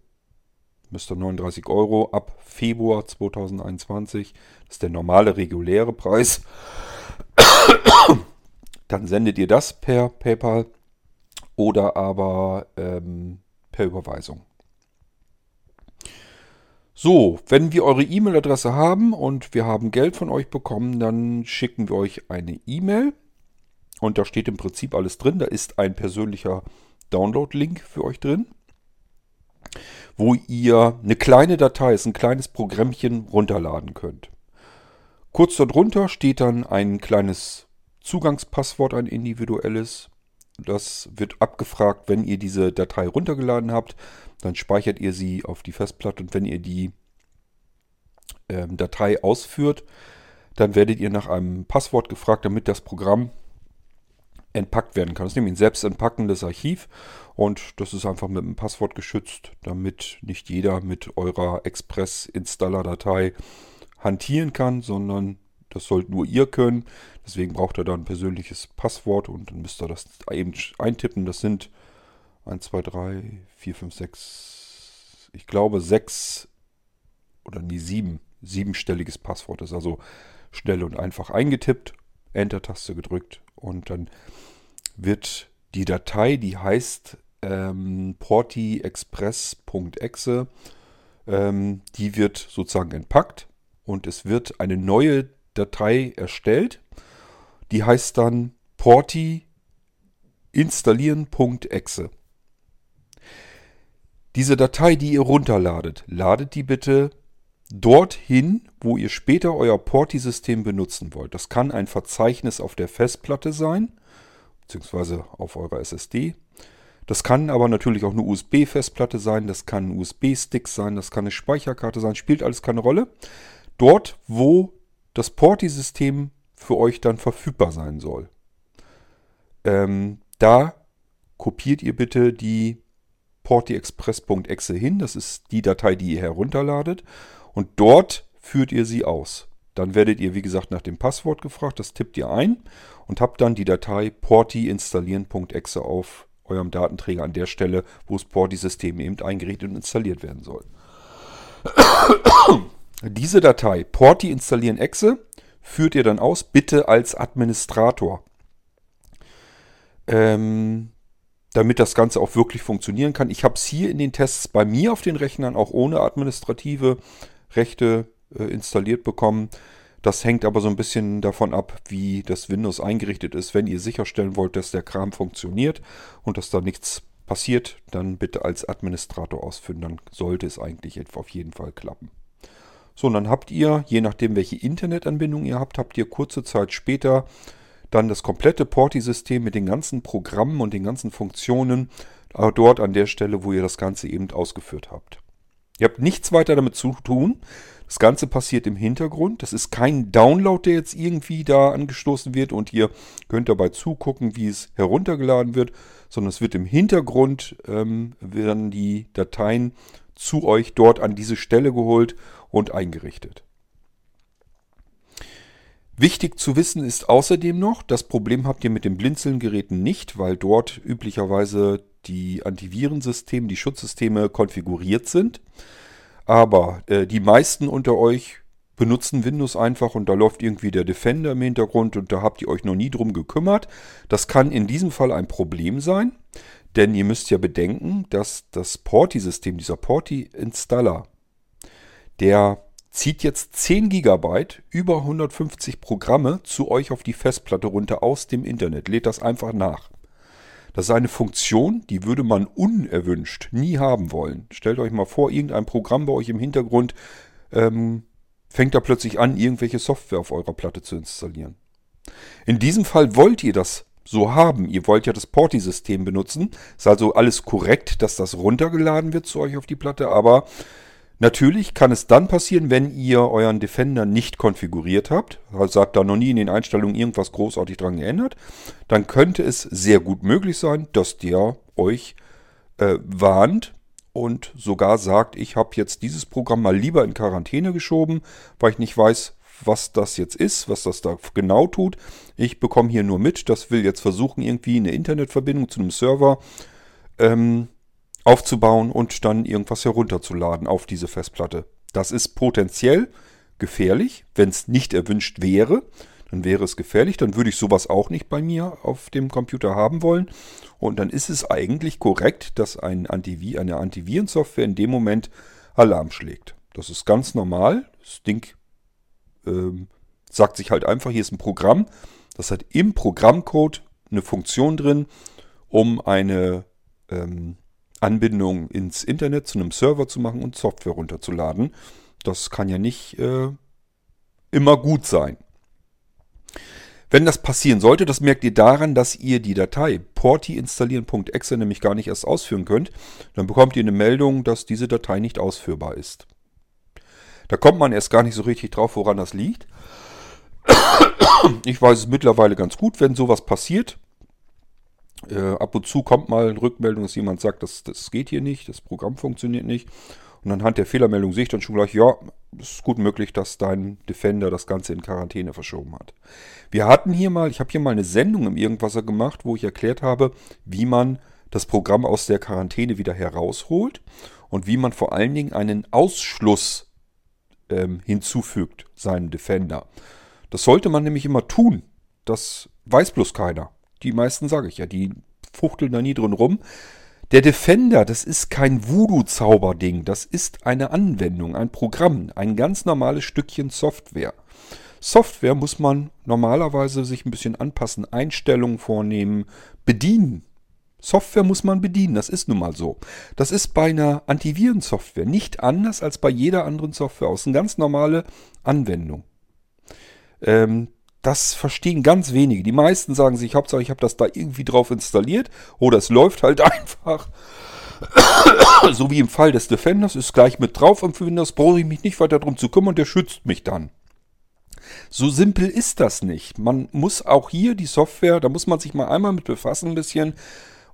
A: müsste 39 Euro ab Februar 2021. Das ist der normale reguläre Preis. Dann sendet ihr das per PayPal oder aber ähm, per Überweisung. So, wenn wir eure E-Mail-Adresse haben und wir haben Geld von euch bekommen, dann schicken wir euch eine E-Mail. Und da steht im Prinzip alles drin. Da ist ein persönlicher Download-Link für euch drin wo ihr eine kleine Datei, ist ein kleines Programmchen runterladen könnt. Kurz darunter steht dann ein kleines Zugangspasswort, ein individuelles. Das wird abgefragt, wenn ihr diese Datei runtergeladen habt. Dann speichert ihr sie auf die Festplatte und wenn ihr die ähm, Datei ausführt, dann werdet ihr nach einem Passwort gefragt, damit das Programm entpackt werden kann. Das ist nämlich ein selbst entpackendes Archiv und das ist einfach mit einem Passwort geschützt, damit nicht jeder mit eurer Express-Installer-Datei hantieren kann, sondern das sollt nur ihr können. Deswegen braucht ihr da ein persönliches Passwort und dann müsst ihr das eben eintippen. Das sind 1, 2, 3, 4, 5, 6, ich glaube 6 oder nie 7, siebenstelliges Passwort. Das ist also schnell und einfach eingetippt Enter-Taste gedrückt und dann wird die Datei, die heißt ähm, portiexpress.exe, ähm, die wird sozusagen entpackt und es wird eine neue Datei erstellt. Die heißt dann porti installieren.exe. Diese Datei, die ihr runterladet, ladet die bitte dorthin, wo ihr später euer Porti-System benutzen wollt. Das kann ein Verzeichnis auf der Festplatte sein, beziehungsweise auf eurer SSD. Das kann aber natürlich auch eine USB-Festplatte sein, das kann ein USB-Stick sein, das kann eine Speicherkarte sein, spielt alles keine Rolle. Dort, wo das Porti-System für euch dann verfügbar sein soll. Ähm, da kopiert ihr bitte die portiexpress.exe hin. Das ist die Datei, die ihr herunterladet. Und dort führt ihr sie aus. Dann werdet ihr, wie gesagt, nach dem Passwort gefragt. Das tippt ihr ein und habt dann die Datei porti installieren.exe auf eurem Datenträger an der Stelle, wo das Porti-System eben eingerichtet und installiert werden soll. Diese Datei porti installieren führt ihr dann aus, bitte als Administrator. Ähm, damit das Ganze auch wirklich funktionieren kann. Ich habe es hier in den Tests bei mir auf den Rechnern auch ohne administrative Rechte äh, installiert bekommen. Das hängt aber so ein bisschen davon ab, wie das Windows eingerichtet ist. Wenn ihr sicherstellen wollt, dass der Kram funktioniert und dass da nichts passiert, dann bitte als Administrator ausführen. Dann sollte es eigentlich auf jeden Fall klappen. So, und dann habt ihr, je nachdem welche Internetanbindung ihr habt, habt ihr kurze Zeit später dann das komplette Porti-System mit den ganzen Programmen und den ganzen Funktionen äh, dort an der Stelle, wo ihr das Ganze eben ausgeführt habt. Ihr habt nichts weiter damit zu tun. Das Ganze passiert im Hintergrund. Das ist kein Download, der jetzt irgendwie da angestoßen wird und ihr könnt dabei zugucken, wie es heruntergeladen wird, sondern es wird im Hintergrund, ähm, werden die Dateien zu euch dort an diese Stelle geholt und eingerichtet. Wichtig zu wissen ist außerdem noch, das Problem habt ihr mit den Blinzeln-Geräten nicht, weil dort üblicherweise die Antivirensysteme, die Schutzsysteme konfiguriert sind. Aber äh, die meisten unter euch benutzen Windows einfach und da läuft irgendwie der Defender im Hintergrund und da habt ihr euch noch nie drum gekümmert. Das kann in diesem Fall ein Problem sein, denn ihr müsst ja bedenken, dass das Porti-System, dieser Porti-Installer, der zieht jetzt 10 GB, über 150 Programme zu euch auf die Festplatte runter aus dem Internet. Lädt das einfach nach. Das ist eine Funktion, die würde man unerwünscht nie haben wollen. Stellt euch mal vor, irgendein Programm bei euch im Hintergrund ähm, fängt da plötzlich an, irgendwelche Software auf eurer Platte zu installieren. In diesem Fall wollt ihr das so haben. Ihr wollt ja das Porti-System benutzen. Ist also alles korrekt, dass das runtergeladen wird zu euch auf die Platte, aber Natürlich kann es dann passieren, wenn ihr euren Defender nicht konfiguriert habt, also habt da noch nie in den Einstellungen irgendwas großartig dran geändert, dann könnte es sehr gut möglich sein, dass der euch äh, warnt und sogar sagt, ich habe jetzt dieses Programm mal lieber in Quarantäne geschoben, weil ich nicht weiß, was das jetzt ist, was das da genau tut. Ich bekomme hier nur mit, das will jetzt versuchen, irgendwie eine Internetverbindung zu einem Server ähm, aufzubauen und dann irgendwas herunterzuladen auf diese Festplatte. Das ist potenziell gefährlich, wenn es nicht erwünscht wäre. Dann wäre es gefährlich, dann würde ich sowas auch nicht bei mir auf dem Computer haben wollen. Und dann ist es eigentlich korrekt, dass ein Antivir eine Antivirensoftware in dem Moment Alarm schlägt. Das ist ganz normal. Das Ding ähm, sagt sich halt einfach, hier ist ein Programm. Das hat im Programmcode eine Funktion drin, um eine ähm, Anbindung ins Internet zu einem Server zu machen und Software runterzuladen. Das kann ja nicht äh, immer gut sein. Wenn das passieren sollte, das merkt ihr daran, dass ihr die Datei porti installieren.exe nämlich gar nicht erst ausführen könnt. Dann bekommt ihr eine Meldung, dass diese Datei nicht ausführbar ist. Da kommt man erst gar nicht so richtig drauf, woran das liegt. Ich weiß es mittlerweile ganz gut, wenn sowas passiert. Äh, ab und zu kommt mal eine Rückmeldung, dass jemand sagt, das, das geht hier nicht, das Programm funktioniert nicht. Und anhand der Fehlermeldung sehe ich dann schon gleich, ja, es ist gut möglich, dass dein Defender das Ganze in Quarantäne verschoben hat. Wir hatten hier mal, ich habe hier mal eine Sendung im Irgendwasser gemacht, wo ich erklärt habe, wie man das Programm aus der Quarantäne wieder herausholt und wie man vor allen Dingen einen Ausschluss ähm, hinzufügt, seinem Defender. Das sollte man nämlich immer tun, Das weiß bloß keiner. Die meisten sage ich ja, die fuchteln da nie drin rum. Der Defender, das ist kein Voodoo-Zauberding, das ist eine Anwendung, ein Programm, ein ganz normales Stückchen Software. Software muss man normalerweise sich ein bisschen anpassen, Einstellungen vornehmen, bedienen. Software muss man bedienen, das ist nun mal so. Das ist bei einer Antivirensoftware nicht anders als bei jeder anderen Software aus. Eine ganz normale Anwendung. Ähm, das verstehen ganz wenige. Die meisten sagen sich, Hauptsache ich habe das da irgendwie drauf installiert oder es läuft halt einfach. so wie im Fall des Defenders ist gleich mit drauf am Windows, brauche ich mich nicht weiter darum zu kümmern, der schützt mich dann. So simpel ist das nicht. Man muss auch hier die Software, da muss man sich mal einmal mit befassen ein bisschen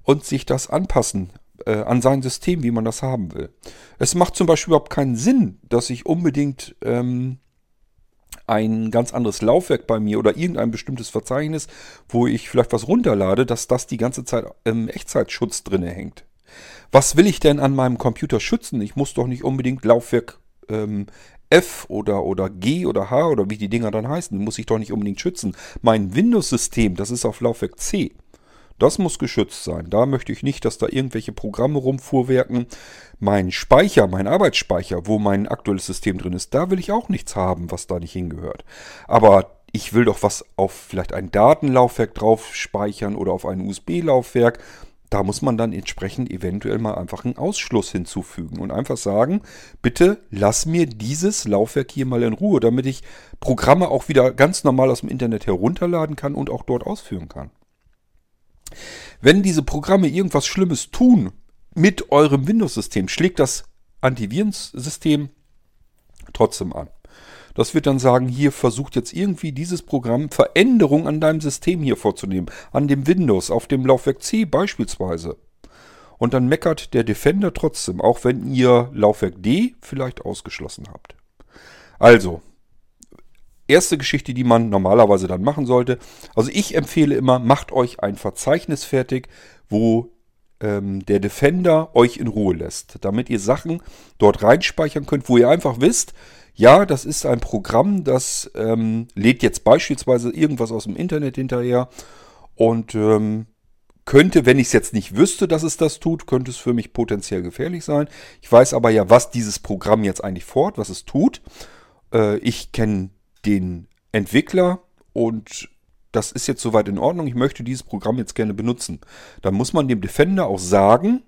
A: und sich das anpassen äh, an sein System, wie man das haben will. Es macht zum Beispiel überhaupt keinen Sinn, dass ich unbedingt ähm, ein ganz anderes Laufwerk bei mir oder irgendein bestimmtes Verzeichnis, wo ich vielleicht was runterlade, dass das die ganze Zeit im Echtzeitschutz drin hängt. Was will ich denn an meinem Computer schützen? Ich muss doch nicht unbedingt Laufwerk ähm, F oder, oder G oder H oder wie die Dinger dann heißen, muss ich doch nicht unbedingt schützen. Mein Windows-System, das ist auf Laufwerk C. Das muss geschützt sein. Da möchte ich nicht, dass da irgendwelche Programme rumfuhrwerken. Mein Speicher, mein Arbeitsspeicher, wo mein aktuelles System drin ist, da will ich auch nichts haben, was da nicht hingehört. Aber ich will doch was auf vielleicht ein Datenlaufwerk drauf speichern oder auf ein USB-Laufwerk. Da muss man dann entsprechend eventuell mal einfach einen Ausschluss hinzufügen und einfach sagen, bitte lass mir dieses Laufwerk hier mal in Ruhe, damit ich Programme auch wieder ganz normal aus dem Internet herunterladen kann und auch dort ausführen kann. Wenn diese Programme irgendwas Schlimmes tun mit eurem Windows-System, schlägt das Antivirensystem trotzdem an. Das wird dann sagen, hier versucht jetzt irgendwie dieses Programm Veränderungen an deinem System hier vorzunehmen. An dem Windows, auf dem Laufwerk C beispielsweise. Und dann meckert der Defender trotzdem, auch wenn ihr Laufwerk D vielleicht ausgeschlossen habt. Also, erste Geschichte, die man normalerweise dann machen sollte. Also ich empfehle immer, macht euch ein Verzeichnis fertig, wo ähm, der Defender euch in Ruhe lässt, damit ihr Sachen dort reinspeichern könnt, wo ihr einfach wisst, ja, das ist ein Programm, das ähm, lädt jetzt beispielsweise irgendwas aus dem Internet hinterher und ähm, könnte, wenn ich es jetzt nicht wüsste, dass es das tut, könnte es für mich potenziell gefährlich sein. Ich weiß aber ja, was dieses Programm jetzt eigentlich fort, was es tut. Äh, ich kenne den Entwickler und das ist jetzt soweit in Ordnung, ich möchte dieses Programm jetzt gerne benutzen. Dann muss man dem Defender auch sagen,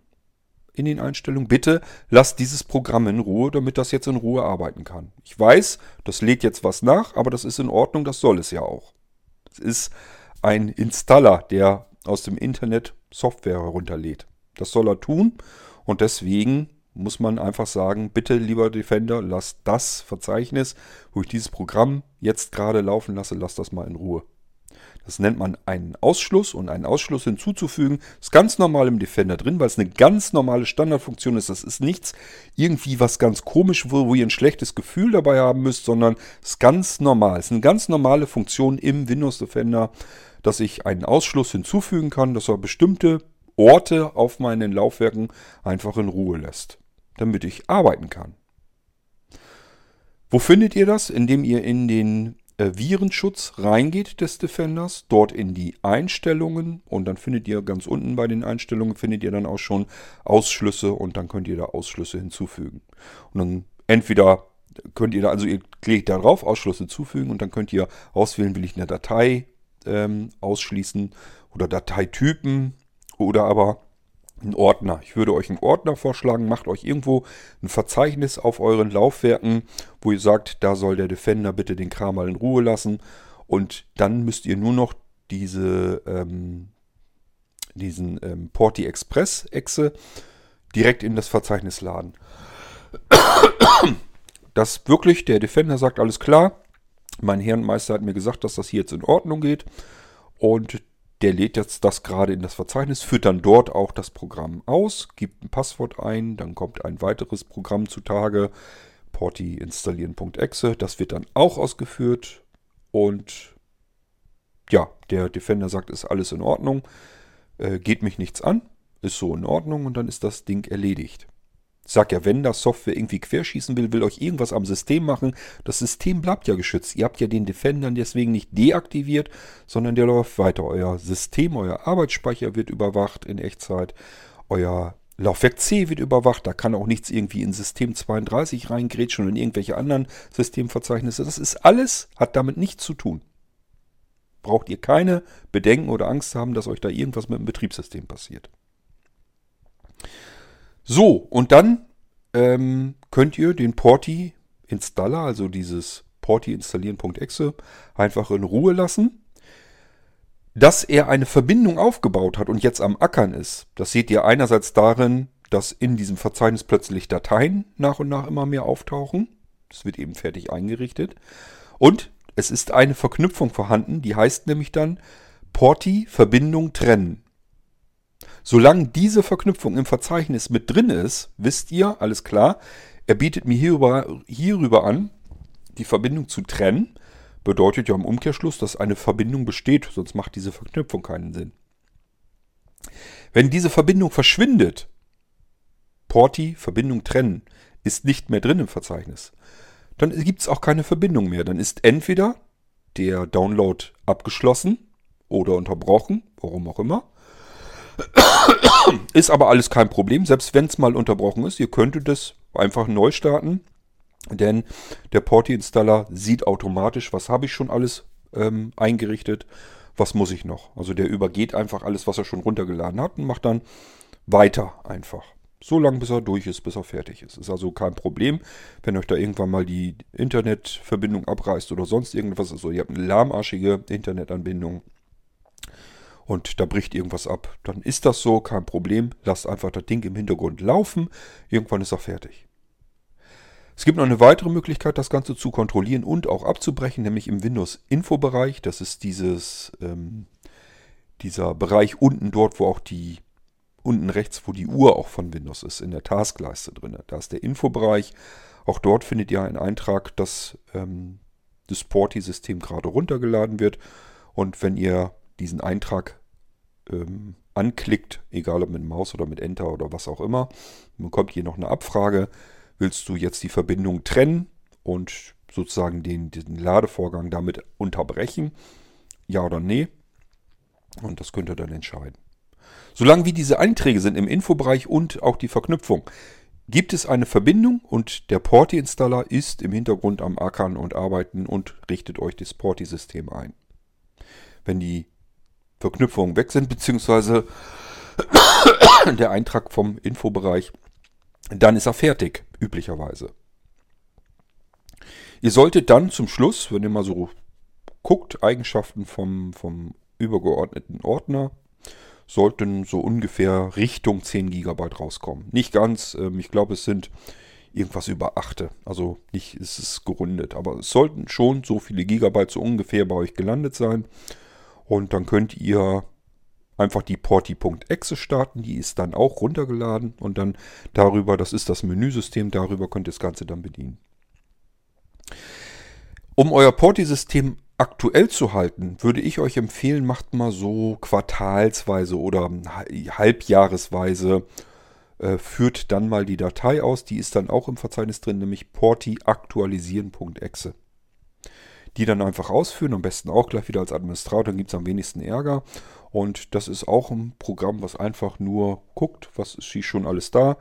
A: in den Einstellungen, bitte lass dieses Programm in Ruhe, damit das jetzt in Ruhe arbeiten kann. Ich weiß, das lädt jetzt was nach, aber das ist in Ordnung, das soll es ja auch. Es ist ein Installer, der aus dem Internet Software herunterlädt. Das soll er tun und deswegen muss man einfach sagen, bitte lieber Defender, lass das Verzeichnis, wo ich dieses Programm jetzt gerade laufen lasse, lass das mal in Ruhe. Das nennt man einen Ausschluss und einen Ausschluss hinzuzufügen ist ganz normal im Defender drin, weil es eine ganz normale Standardfunktion ist. Das ist nichts irgendwie was ganz komisch, wo, wo ihr ein schlechtes Gefühl dabei haben müsst, sondern es ist ganz normal. Es ist eine ganz normale Funktion im Windows Defender, dass ich einen Ausschluss hinzufügen kann, dass er bestimmte Orte auf meinen Laufwerken einfach in Ruhe lässt damit ich arbeiten kann. Wo findet ihr das? Indem ihr in den äh, Virenschutz reingeht des Defenders, dort in die Einstellungen und dann findet ihr ganz unten bei den Einstellungen findet ihr dann auch schon Ausschlüsse und dann könnt ihr da Ausschlüsse hinzufügen. Und dann entweder könnt ihr da, also ihr klickt da drauf, Ausschlüsse hinzufügen und dann könnt ihr auswählen, will ich eine Datei ähm, ausschließen oder Dateitypen oder aber einen Ordner. Ich würde euch einen Ordner vorschlagen, macht euch irgendwo ein Verzeichnis auf euren Laufwerken, wo ihr sagt, da soll der Defender bitte den Kram mal in Ruhe lassen. Und dann müsst ihr nur noch diese, ähm, diesen ähm, Porti Express Exe direkt in das Verzeichnis laden. Dass wirklich der Defender sagt, alles klar, mein Herrenmeister hat mir gesagt, dass das hier jetzt in Ordnung geht. Und der lädt jetzt das gerade in das Verzeichnis, führt dann dort auch das Programm aus, gibt ein Passwort ein, dann kommt ein weiteres Programm zutage, Porti installieren.exe, das wird dann auch ausgeführt und ja, der Defender sagt, ist alles in Ordnung, äh, geht mich nichts an, ist so in Ordnung und dann ist das Ding erledigt. Sag ja, wenn das Software irgendwie querschießen will, will euch irgendwas am System machen, das System bleibt ja geschützt. Ihr habt ja den Defender deswegen nicht deaktiviert, sondern der läuft weiter. Euer System, euer Arbeitsspeicher wird überwacht in Echtzeit. Euer Laufwerk C wird überwacht. Da kann auch nichts irgendwie in System 32 reingrätschen und in irgendwelche anderen Systemverzeichnisse. Das ist alles, hat damit nichts zu tun. Braucht ihr keine Bedenken oder Angst haben, dass euch da irgendwas mit dem Betriebssystem passiert. So, und dann ähm, könnt ihr den Porti Installer, also dieses Porti installieren.exe, einfach in Ruhe lassen. Dass er eine Verbindung aufgebaut hat und jetzt am Ackern ist, das seht ihr einerseits darin, dass in diesem Verzeichnis plötzlich Dateien nach und nach immer mehr auftauchen. Das wird eben fertig eingerichtet. Und es ist eine Verknüpfung vorhanden, die heißt nämlich dann Porti Verbindung trennen. Solange diese Verknüpfung im Verzeichnis mit drin ist, wisst ihr, alles klar, er bietet mir hierüber, hierüber an, die Verbindung zu trennen. Bedeutet ja im Umkehrschluss, dass eine Verbindung besteht, sonst macht diese Verknüpfung keinen Sinn. Wenn diese Verbindung verschwindet, Porti, Verbindung trennen, ist nicht mehr drin im Verzeichnis, dann gibt es auch keine Verbindung mehr. Dann ist entweder der Download abgeschlossen oder unterbrochen, warum auch immer, ist aber alles kein Problem, selbst wenn es mal unterbrochen ist. Ihr könntet es einfach neu starten, denn der Porti-Installer sieht automatisch, was habe ich schon alles ähm, eingerichtet, was muss ich noch. Also der übergeht einfach alles, was er schon runtergeladen hat und macht dann weiter einfach. So lange, bis er durch ist, bis er fertig ist. Ist also kein Problem, wenn euch da irgendwann mal die Internetverbindung abreißt oder sonst irgendwas. Also ihr habt eine lahmarschige Internetanbindung und da bricht irgendwas ab, dann ist das so, kein Problem. Lasst einfach das Ding im Hintergrund laufen. Irgendwann ist er fertig. Es gibt noch eine weitere Möglichkeit, das Ganze zu kontrollieren und auch abzubrechen, nämlich im Windows-Info-Bereich. Das ist dieses, ähm, dieser Bereich unten dort, wo auch die, unten rechts, wo die Uhr auch von Windows ist, in der Taskleiste drin. Da ist der Info-Bereich. Auch dort findet ihr einen Eintrag, dass ähm, das Porti-System gerade runtergeladen wird. Und wenn ihr diesen Eintrag ähm, anklickt, egal ob mit Maus oder mit Enter oder was auch immer, dann bekommt ihr noch eine Abfrage. Willst du jetzt die Verbindung trennen und sozusagen den, den Ladevorgang damit unterbrechen? Ja oder nee? Und das könnt ihr dann entscheiden. Solange wie diese Einträge sind im Infobereich und auch die Verknüpfung, gibt es eine Verbindung und der Porti-Installer ist im Hintergrund am Ackern und Arbeiten und richtet euch das Porti-System ein. Wenn die Verknüpfungen weg sind, beziehungsweise der Eintrag vom Infobereich, dann ist er fertig, üblicherweise. Ihr solltet dann zum Schluss, wenn ihr mal so guckt, Eigenschaften vom, vom übergeordneten Ordner, sollten so ungefähr Richtung 10 GB rauskommen. Nicht ganz, ähm, ich glaube es sind irgendwas über 8. Also nicht ist es gerundet, aber es sollten schon so viele Gigabyte so ungefähr bei euch gelandet sein. Und dann könnt ihr einfach die Porti.exe starten. Die ist dann auch runtergeladen. Und dann darüber, das ist das Menüsystem, darüber könnt ihr das Ganze dann bedienen. Um euer Porti-System aktuell zu halten, würde ich euch empfehlen, macht mal so quartalsweise oder halbjahresweise, äh, führt dann mal die Datei aus. Die ist dann auch im Verzeichnis drin, nämlich porti aktualisieren.exe die dann einfach ausführen, am besten auch gleich wieder als Administrator, dann gibt es am wenigsten Ärger. Und das ist auch ein Programm, was einfach nur guckt, was ist hier schon alles da.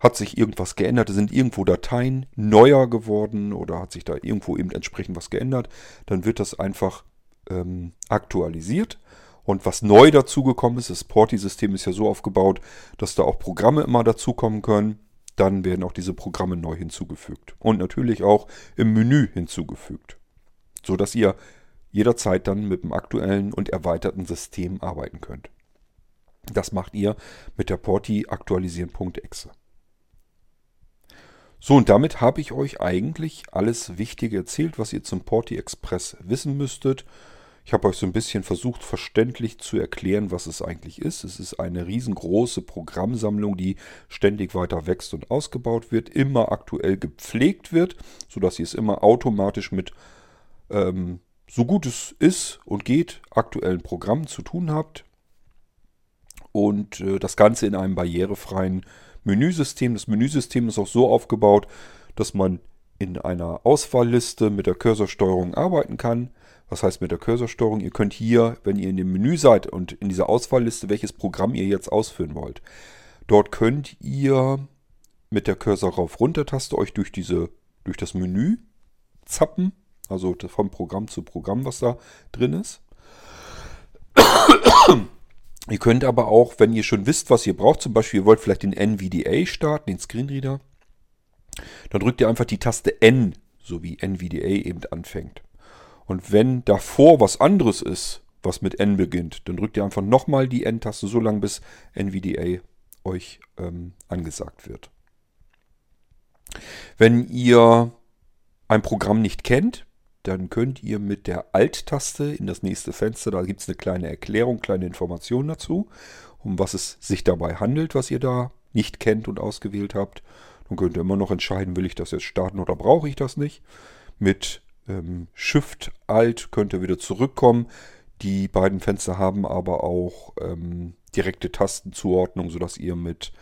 A: Hat sich irgendwas geändert? Sind irgendwo Dateien neuer geworden oder hat sich da irgendwo eben entsprechend was geändert? Dann wird das einfach ähm, aktualisiert. Und was neu dazugekommen ist, das Porti-System ist ja so aufgebaut, dass da auch Programme immer dazukommen können. Dann werden auch diese Programme neu hinzugefügt. Und natürlich auch im Menü hinzugefügt so dass ihr jederzeit dann mit dem aktuellen und erweiterten System arbeiten könnt. Das macht ihr mit der Porti aktualisieren.exe. So, und damit habe ich euch eigentlich alles Wichtige erzählt, was ihr zum Porti Express wissen müsstet. Ich habe euch so ein bisschen versucht, verständlich zu erklären, was es eigentlich ist. Es ist eine riesengroße Programmsammlung, die ständig weiter wächst und ausgebaut wird, immer aktuell gepflegt wird, sodass ihr es immer automatisch mit ähm, so gut es ist und geht, aktuellen Programmen zu tun habt und äh, das Ganze in einem barrierefreien Menüsystem. Das Menüsystem ist auch so aufgebaut, dass man in einer Auswahlliste mit der Cursorsteuerung arbeiten kann. Was heißt mit der Cursorsteuerung? Ihr könnt hier, wenn ihr in dem Menü seid und in dieser Auswahlliste, welches Programm ihr jetzt ausführen wollt, dort könnt ihr mit der Cursor rauf runter Taste euch durch diese durch das Menü zappen, also vom Programm zu Programm, was da drin ist. ihr könnt aber auch, wenn ihr schon wisst, was ihr braucht, zum Beispiel ihr wollt vielleicht den NVDA starten, den Screenreader, dann drückt ihr einfach die Taste N, so wie NVDA eben anfängt. Und wenn davor was anderes ist, was mit N beginnt, dann drückt ihr einfach nochmal die N-Taste so lange, bis NVDA euch ähm, angesagt wird. Wenn ihr ein Programm nicht kennt, dann könnt ihr mit der Alt-Taste in das nächste Fenster, da gibt es eine kleine Erklärung, kleine Information dazu, um was es sich dabei handelt, was ihr da nicht kennt und ausgewählt habt. Dann könnt ihr immer noch entscheiden, will ich das jetzt starten oder brauche ich das nicht. Mit ähm, Shift Alt könnt ihr wieder zurückkommen. Die beiden Fenster haben aber auch ähm, direkte Tastenzuordnung, sodass ihr mit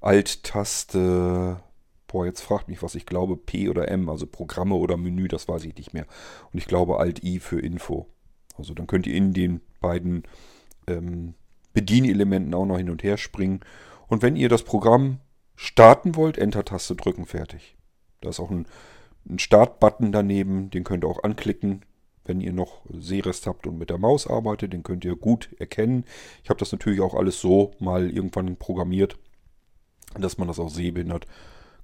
A: Alt-Taste Boah, jetzt fragt mich, was ich glaube, P oder M, also Programme oder Menü, das weiß ich nicht mehr. Und ich glaube Alt-I für Info. Also dann könnt ihr in den beiden ähm, Bedienelementen auch noch hin und her springen. Und wenn ihr das Programm starten wollt, Enter-Taste drücken, fertig. Da ist auch ein, ein Start-Button daneben, den könnt ihr auch anklicken, wenn ihr noch Sehrest habt und mit der Maus arbeitet, den könnt ihr gut erkennen. Ich habe das natürlich auch alles so mal irgendwann programmiert, dass man das auch sehbehindert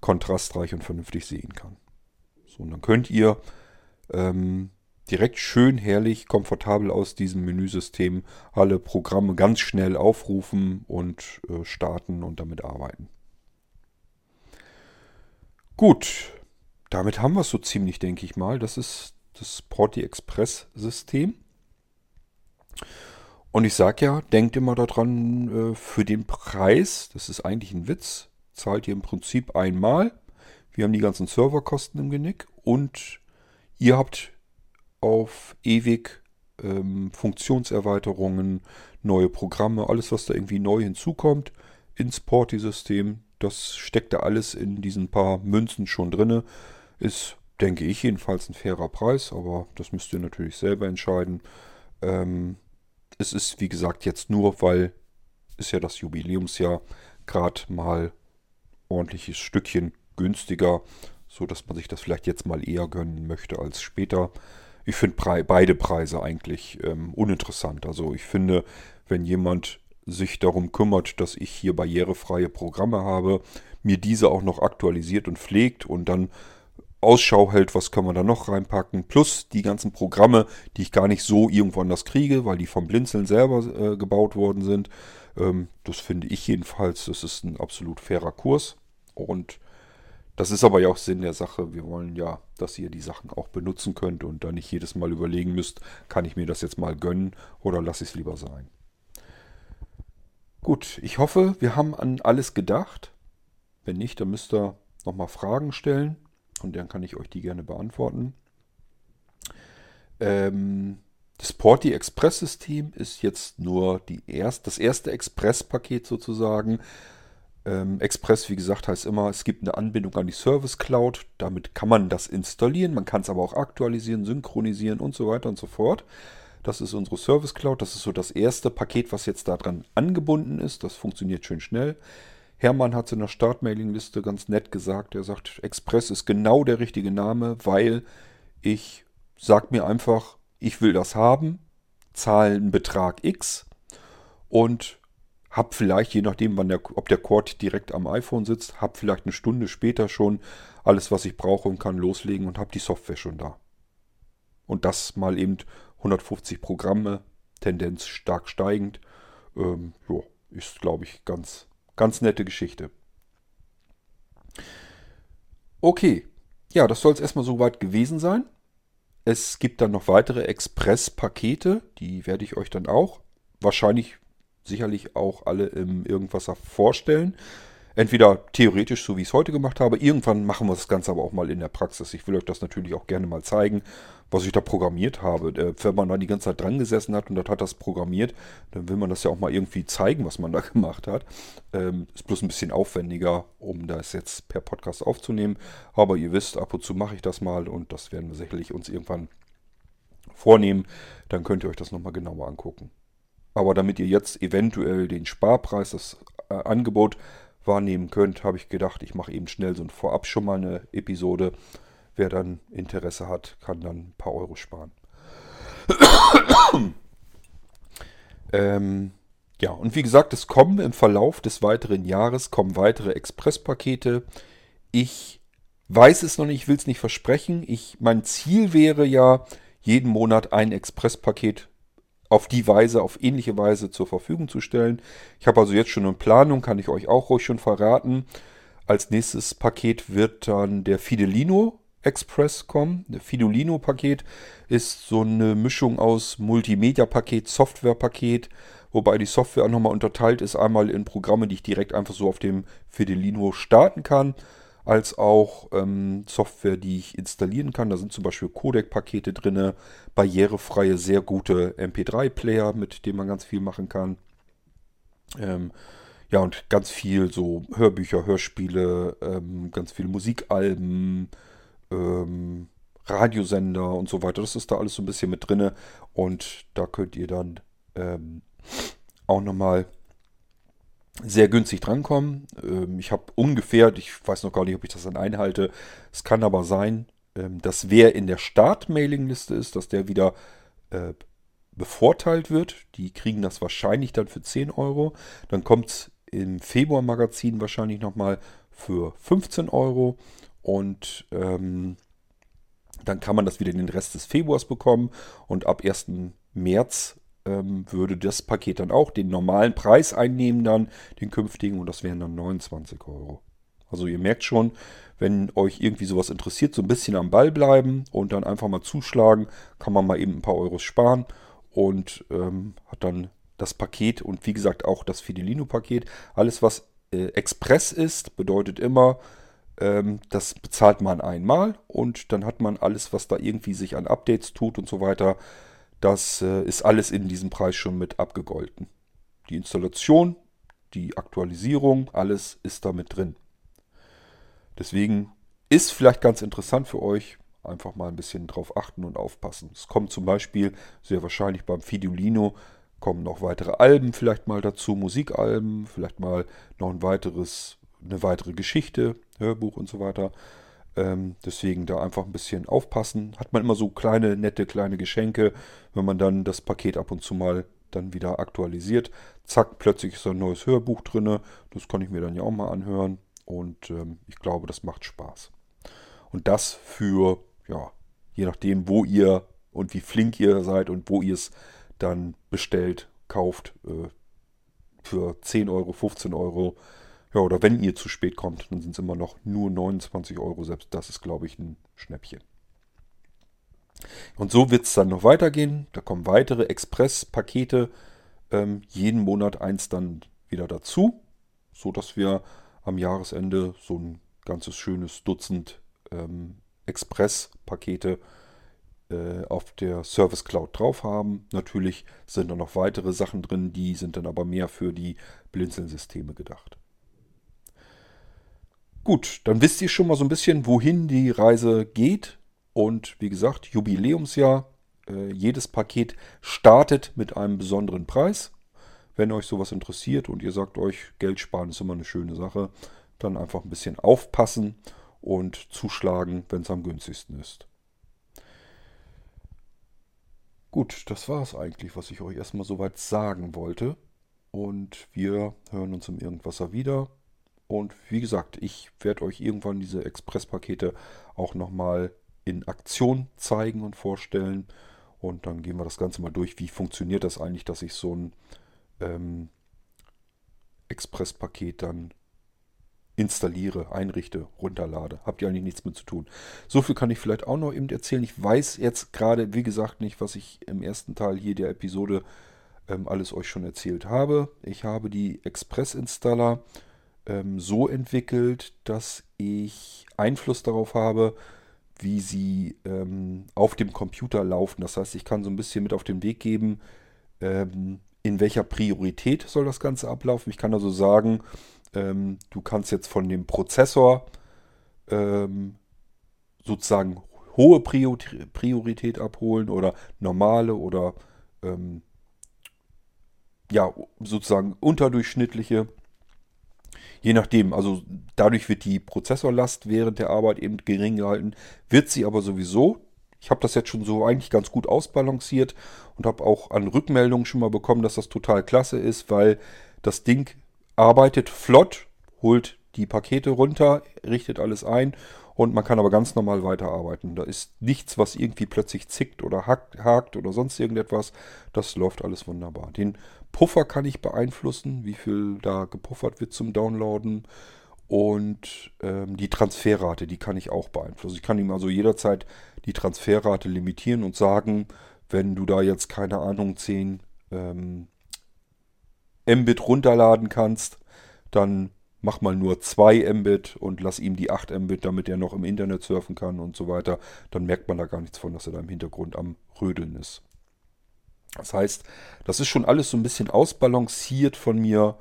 A: kontrastreich und vernünftig sehen kann. So, und dann könnt ihr ähm, direkt schön herrlich, komfortabel aus diesem Menüsystem alle Programme ganz schnell aufrufen und äh, starten und damit arbeiten. Gut, damit haben wir es so ziemlich, denke ich mal. Das ist das Porti Express System. Und ich sage ja, denkt immer daran, äh, für den Preis, das ist eigentlich ein Witz, zahlt ihr im Prinzip einmal. Wir haben die ganzen Serverkosten im Genick und ihr habt auf ewig ähm, Funktionserweiterungen, neue Programme, alles was da irgendwie neu hinzukommt ins Porti-System. Das steckt da alles in diesen paar Münzen schon drinne. Ist, denke ich, jedenfalls ein fairer Preis, aber das müsst ihr natürlich selber entscheiden. Ähm, es ist, wie gesagt, jetzt nur, weil ist ja das Jubiläumsjahr gerade mal ordentliches Stückchen günstiger, so dass man sich das vielleicht jetzt mal eher gönnen möchte als später. Ich finde beide Preise eigentlich ähm, uninteressant. Also ich finde, wenn jemand sich darum kümmert, dass ich hier barrierefreie Programme habe, mir diese auch noch aktualisiert und pflegt und dann Ausschau hält, was kann man da noch reinpacken, plus die ganzen Programme, die ich gar nicht so irgendwo anders kriege, weil die vom Blinzeln selber äh, gebaut worden sind. Ähm, das finde ich jedenfalls, das ist ein absolut fairer Kurs. Und das ist aber ja auch Sinn der Sache. Wir wollen ja, dass ihr die Sachen auch benutzen könnt und da nicht jedes Mal überlegen müsst, kann ich mir das jetzt mal gönnen oder lasse ich es lieber sein. Gut, ich hoffe, wir haben an alles gedacht. Wenn nicht, dann müsst ihr nochmal Fragen stellen und dann kann ich euch die gerne beantworten. Ähm, das Porti Express System ist jetzt nur die erst, das erste Express-Paket sozusagen. Ähm, Express, wie gesagt, heißt immer, es gibt eine Anbindung an die Service Cloud. Damit kann man das installieren. Man kann es aber auch aktualisieren, synchronisieren und so weiter und so fort. Das ist unsere Service Cloud. Das ist so das erste Paket, was jetzt daran angebunden ist. Das funktioniert schön schnell. Hermann hat es in der Startmailingliste ganz nett gesagt. Er sagt, Express ist genau der richtige Name, weil ich sage mir einfach, ich will das haben, zahle einen Betrag X und habe vielleicht, je nachdem, wann der, ob der Cord direkt am iPhone sitzt, habe vielleicht eine Stunde später schon alles, was ich brauche und kann loslegen und habe die Software schon da. Und das mal eben 150 Programme, Tendenz stark steigend. Ähm, jo, ist, glaube ich, ganz, ganz nette Geschichte. Okay, ja, das soll es erstmal soweit gewesen sein. Es gibt dann noch weitere Express-Pakete, die werde ich euch dann auch wahrscheinlich sicherlich auch alle im Irgendwasser vorstellen. Entweder theoretisch, so wie ich es heute gemacht habe. Irgendwann machen wir das Ganze aber auch mal in der Praxis. Ich will euch das natürlich auch gerne mal zeigen, was ich da programmiert habe. Äh, wenn man da die ganze Zeit dran gesessen hat und das hat das programmiert, dann will man das ja auch mal irgendwie zeigen, was man da gemacht hat. Ähm, ist bloß ein bisschen aufwendiger, um das jetzt per Podcast aufzunehmen. Aber ihr wisst, ab und zu mache ich das mal und das werden wir sicherlich uns irgendwann vornehmen. Dann könnt ihr euch das nochmal genauer angucken. Aber damit ihr jetzt eventuell den Sparpreis, das äh, Angebot wahrnehmen könnt, habe ich gedacht, ich mache eben schnell so ein Vorab schon mal eine Episode. Wer dann Interesse hat, kann dann ein paar Euro sparen. ähm, ja, und wie gesagt, es kommen im Verlauf des weiteren Jahres kommen weitere Expresspakete. Ich weiß es noch nicht, ich will es nicht versprechen. Ich, mein Ziel wäre ja, jeden Monat ein Expresspaket auf die Weise, auf ähnliche Weise zur Verfügung zu stellen. Ich habe also jetzt schon eine Planung, kann ich euch auch ruhig schon verraten. Als nächstes Paket wird dann der Fidelino Express kommen. Der Fidelino-Paket ist so eine Mischung aus Multimedia-Paket, Software-Paket, wobei die Software nochmal unterteilt ist, einmal in Programme, die ich direkt einfach so auf dem Fidelino starten kann als auch ähm, Software, die ich installieren kann. Da sind zum Beispiel Codec-Pakete drin, barrierefreie, sehr gute MP3-Player, mit denen man ganz viel machen kann. Ähm, ja, und ganz viel so Hörbücher, Hörspiele, ähm, ganz viele Musikalben, ähm, Radiosender und so weiter. Das ist da alles so ein bisschen mit drin. Und da könnt ihr dann ähm, auch nochmal sehr günstig drankommen. Ähm, ich habe ungefähr, ich weiß noch gar nicht, ob ich das dann einhalte, es kann aber sein, ähm, dass wer in der Start-Mailing-Liste ist, dass der wieder äh, bevorteilt wird. Die kriegen das wahrscheinlich dann für 10 Euro. Dann kommt es im Februar-Magazin wahrscheinlich nochmal für 15 Euro. Und ähm, dann kann man das wieder in den Rest des Februars bekommen. Und ab 1. März ähm, würde das Paket dann auch den normalen Preis einnehmen, dann den künftigen, und das wären dann 29 Euro. Also ihr merkt schon, wenn euch irgendwie sowas interessiert, so ein bisschen am Ball bleiben und dann einfach mal zuschlagen, kann man mal eben ein paar Euros sparen und ähm, hat dann das Paket und wie gesagt auch das Fidelino-Paket. Alles, was äh, Express ist, bedeutet immer, ähm, das bezahlt man einmal und dann hat man alles, was da irgendwie sich an Updates tut und so weiter, das äh, ist alles in diesem Preis schon mit abgegolten. Die Installation, die Aktualisierung, alles ist damit drin. Deswegen ist vielleicht ganz interessant für euch, einfach mal ein bisschen drauf achten und aufpassen. Es kommt zum Beispiel sehr wahrscheinlich beim Fidiolino kommen noch weitere Alben vielleicht mal dazu, Musikalben, vielleicht mal noch ein weiteres, eine weitere Geschichte, Hörbuch und so weiter. Ähm, deswegen da einfach ein bisschen aufpassen. Hat man immer so kleine, nette, kleine Geschenke, wenn man dann das Paket ab und zu mal dann wieder aktualisiert. Zack, plötzlich ist ein neues Hörbuch drin. Das kann ich mir dann ja auch mal anhören. Und ähm, ich glaube, das macht Spaß. Und das für, ja, je nachdem, wo ihr und wie flink ihr seid und wo ihr es dann bestellt, kauft, äh, für 10 Euro, 15 Euro ja, oder wenn ihr zu spät kommt, dann sind es immer noch nur 29 Euro. Selbst das ist, glaube ich, ein Schnäppchen. Und so wird es dann noch weitergehen. Da kommen weitere Express-Pakete. Ähm, jeden Monat eins dann wieder dazu, so dass wir am Jahresende so ein ganzes schönes Dutzend ähm, Express-Pakete äh, auf der Service Cloud drauf haben. Natürlich sind da noch weitere Sachen drin, die sind dann aber mehr für die Blinzeln-Systeme gedacht. Gut, dann wisst ihr schon mal so ein bisschen, wohin die Reise geht. Und wie gesagt, Jubiläumsjahr. Äh, jedes Paket startet mit einem besonderen Preis. Wenn euch sowas interessiert und ihr sagt euch, Geld sparen ist immer eine schöne Sache, dann einfach ein bisschen aufpassen und zuschlagen, wenn es am günstigsten ist. Gut, das war es eigentlich, was ich euch erstmal soweit sagen wollte. Und wir hören uns im Irgendwasser wieder. Und wie gesagt, ich werde euch irgendwann diese Expresspakete auch nochmal in Aktion zeigen und vorstellen. Und dann gehen wir das Ganze mal durch. Wie funktioniert das eigentlich, dass ich so ein ähm, Expresspaket dann installiere, einrichte, runterlade. Habt ihr eigentlich nichts mit zu tun. So viel kann ich vielleicht auch noch eben erzählen. Ich weiß jetzt gerade, wie gesagt, nicht, was ich im ersten Teil hier der Episode ähm, alles euch schon erzählt habe. Ich habe die Express-Installer ähm, so entwickelt, dass ich Einfluss darauf habe, wie sie ähm, auf dem Computer laufen. Das heißt, ich kann so ein bisschen mit auf den Weg geben, ähm, in welcher Priorität soll das Ganze ablaufen. Ich kann also sagen, ähm, du kannst jetzt von dem Prozessor ähm, sozusagen hohe Priorität abholen oder normale oder ähm, ja, sozusagen unterdurchschnittliche. Je nachdem, also dadurch wird die Prozessorlast während der Arbeit eben gering gehalten, wird sie aber sowieso. Ich habe das jetzt schon so eigentlich ganz gut ausbalanciert und habe auch an Rückmeldungen schon mal bekommen, dass das total klasse ist, weil das Ding arbeitet flott, holt die Pakete runter, richtet alles ein und man kann aber ganz normal weiterarbeiten. Da ist nichts, was irgendwie plötzlich zickt oder hakt, hakt oder sonst irgendetwas. Das läuft alles wunderbar. Den Puffer kann ich beeinflussen, wie viel da gepuffert wird zum Downloaden. Und ähm, die Transferrate, die kann ich auch beeinflussen. Ich kann ihm also jederzeit die Transferrate limitieren und sagen, wenn du da jetzt keine Ahnung 10 ähm, Mbit runterladen kannst, dann mach mal nur 2 Mbit und lass ihm die 8 Mbit, damit er noch im Internet surfen kann und so weiter. Dann merkt man da gar nichts von, dass er da im Hintergrund am Rödeln ist. Das heißt, das ist schon alles so ein bisschen ausbalanciert von mir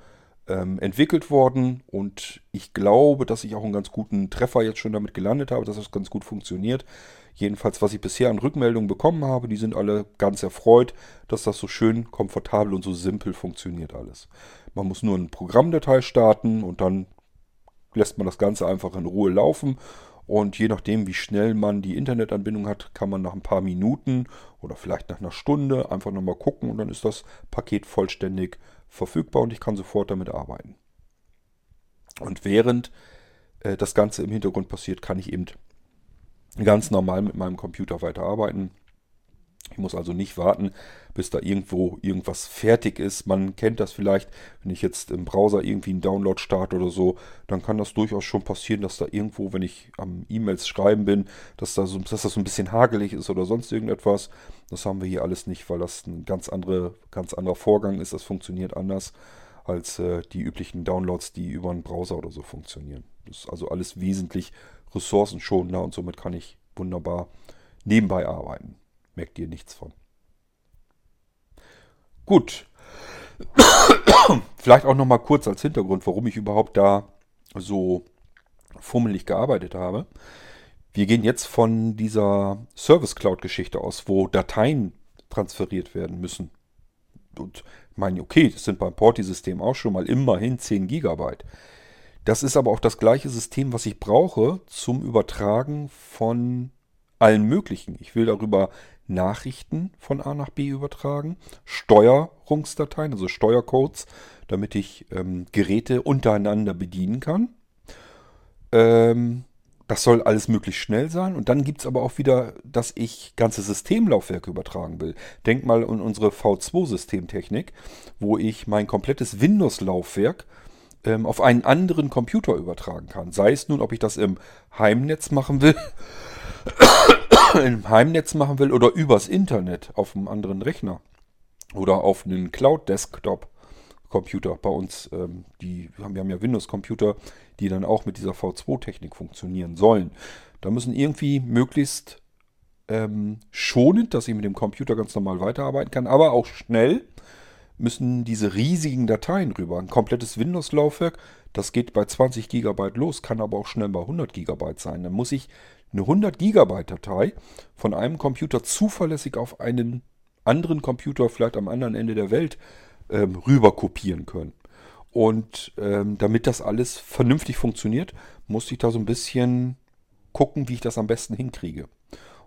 A: ähm, entwickelt worden und ich glaube, dass ich auch einen ganz guten Treffer jetzt schon damit gelandet habe, dass das ganz gut funktioniert. Jedenfalls, was ich bisher an Rückmeldungen bekommen habe, die sind alle ganz erfreut, dass das so schön komfortabel und so simpel funktioniert alles. Man muss nur eine Programmdatei starten und dann lässt man das Ganze einfach in Ruhe laufen. Und je nachdem, wie schnell man die Internetanbindung hat, kann man nach ein paar Minuten oder vielleicht nach einer Stunde einfach nochmal gucken und dann ist das Paket vollständig verfügbar und ich kann sofort damit arbeiten. Und während äh, das Ganze im Hintergrund passiert, kann ich eben ganz normal mit meinem Computer weiterarbeiten. Ich muss also nicht warten, bis da irgendwo irgendwas fertig ist. Man kennt das vielleicht, wenn ich jetzt im Browser irgendwie einen Download starte oder so, dann kann das durchaus schon passieren, dass da irgendwo, wenn ich am E-Mails schreiben bin, dass, da so, dass das so ein bisschen hagelig ist oder sonst irgendetwas. Das haben wir hier alles nicht, weil das ein ganz, andere, ganz anderer Vorgang ist. Das funktioniert anders als äh, die üblichen Downloads, die über einen Browser oder so funktionieren. Das ist also alles wesentlich ressourcenschonender und somit kann ich wunderbar nebenbei arbeiten. Merkt ihr nichts von. Gut. Vielleicht auch noch mal kurz als Hintergrund, warum ich überhaupt da so fummelig gearbeitet habe. Wir gehen jetzt von dieser Service Cloud Geschichte aus, wo Dateien transferiert werden müssen. Und meine, okay, das sind beim Porti-System auch schon mal immerhin 10 Gigabyte. Das ist aber auch das gleiche System, was ich brauche zum Übertragen von allen möglichen. Ich will darüber Nachrichten von A nach B übertragen, Steuerungsdateien, also Steuercodes, damit ich ähm, Geräte untereinander bedienen kann. Ähm, das soll alles möglichst schnell sein. Und dann gibt es aber auch wieder, dass ich ganze Systemlaufwerke übertragen will. Denk mal an unsere V2-Systemtechnik, wo ich mein komplettes Windows-Laufwerk ähm, auf einen anderen Computer übertragen kann. Sei es nun, ob ich das im Heimnetz machen will im Heimnetz machen will oder übers Internet auf einem anderen Rechner oder auf einen Cloud-Desktop-Computer bei uns, ähm, die wir haben ja Windows-Computer, die dann auch mit dieser V2-Technik funktionieren sollen. Da müssen irgendwie möglichst ähm, schonend, dass ich mit dem Computer ganz normal weiterarbeiten kann, aber auch schnell müssen diese riesigen Dateien rüber. Ein komplettes Windows-Laufwerk, das geht bei 20 GB los, kann aber auch schnell bei 100 GB sein. Dann muss ich eine 100 GB Datei von einem Computer zuverlässig auf einen anderen Computer, vielleicht am anderen Ende der Welt, ähm, rüber kopieren können. Und ähm, damit das alles vernünftig funktioniert, muss ich da so ein bisschen gucken, wie ich das am besten hinkriege.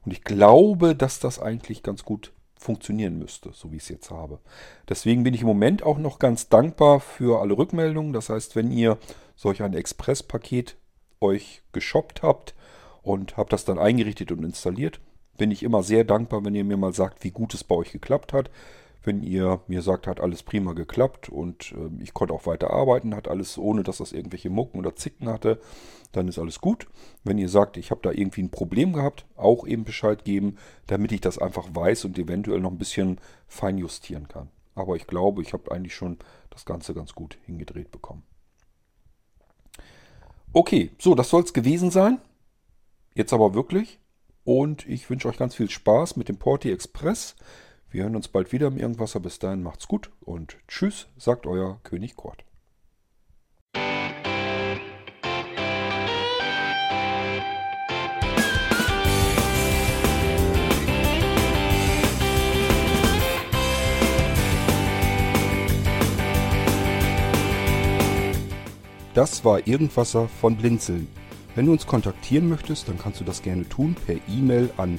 A: Und ich glaube, dass das eigentlich ganz gut funktionieren müsste, so wie ich es jetzt habe. Deswegen bin ich im Moment auch noch ganz dankbar für alle Rückmeldungen. Das heißt, wenn ihr solch ein Express-Paket euch geshoppt habt, und habe das dann eingerichtet und installiert. Bin ich immer sehr dankbar, wenn ihr mir mal sagt, wie gut es bei euch geklappt hat. Wenn ihr mir sagt, hat alles prima geklappt und äh, ich konnte auch weiter arbeiten, hat alles ohne, dass das irgendwelche Mucken oder Zicken hatte, dann ist alles gut. Wenn ihr sagt, ich habe da irgendwie ein Problem gehabt, auch eben Bescheid geben, damit ich das einfach weiß und eventuell noch ein bisschen feinjustieren kann. Aber ich glaube, ich habe eigentlich schon das Ganze ganz gut hingedreht bekommen. Okay, so, das soll es gewesen sein. Jetzt aber wirklich. Und ich wünsche euch ganz viel Spaß mit dem Porti Express. Wir hören uns bald wieder im Irgendwasser. Bis dahin macht's gut und tschüss, sagt euer König Kort. Das war Irgendwasser von Blinzeln. Wenn du uns kontaktieren möchtest, dann kannst du das gerne tun per E-Mail an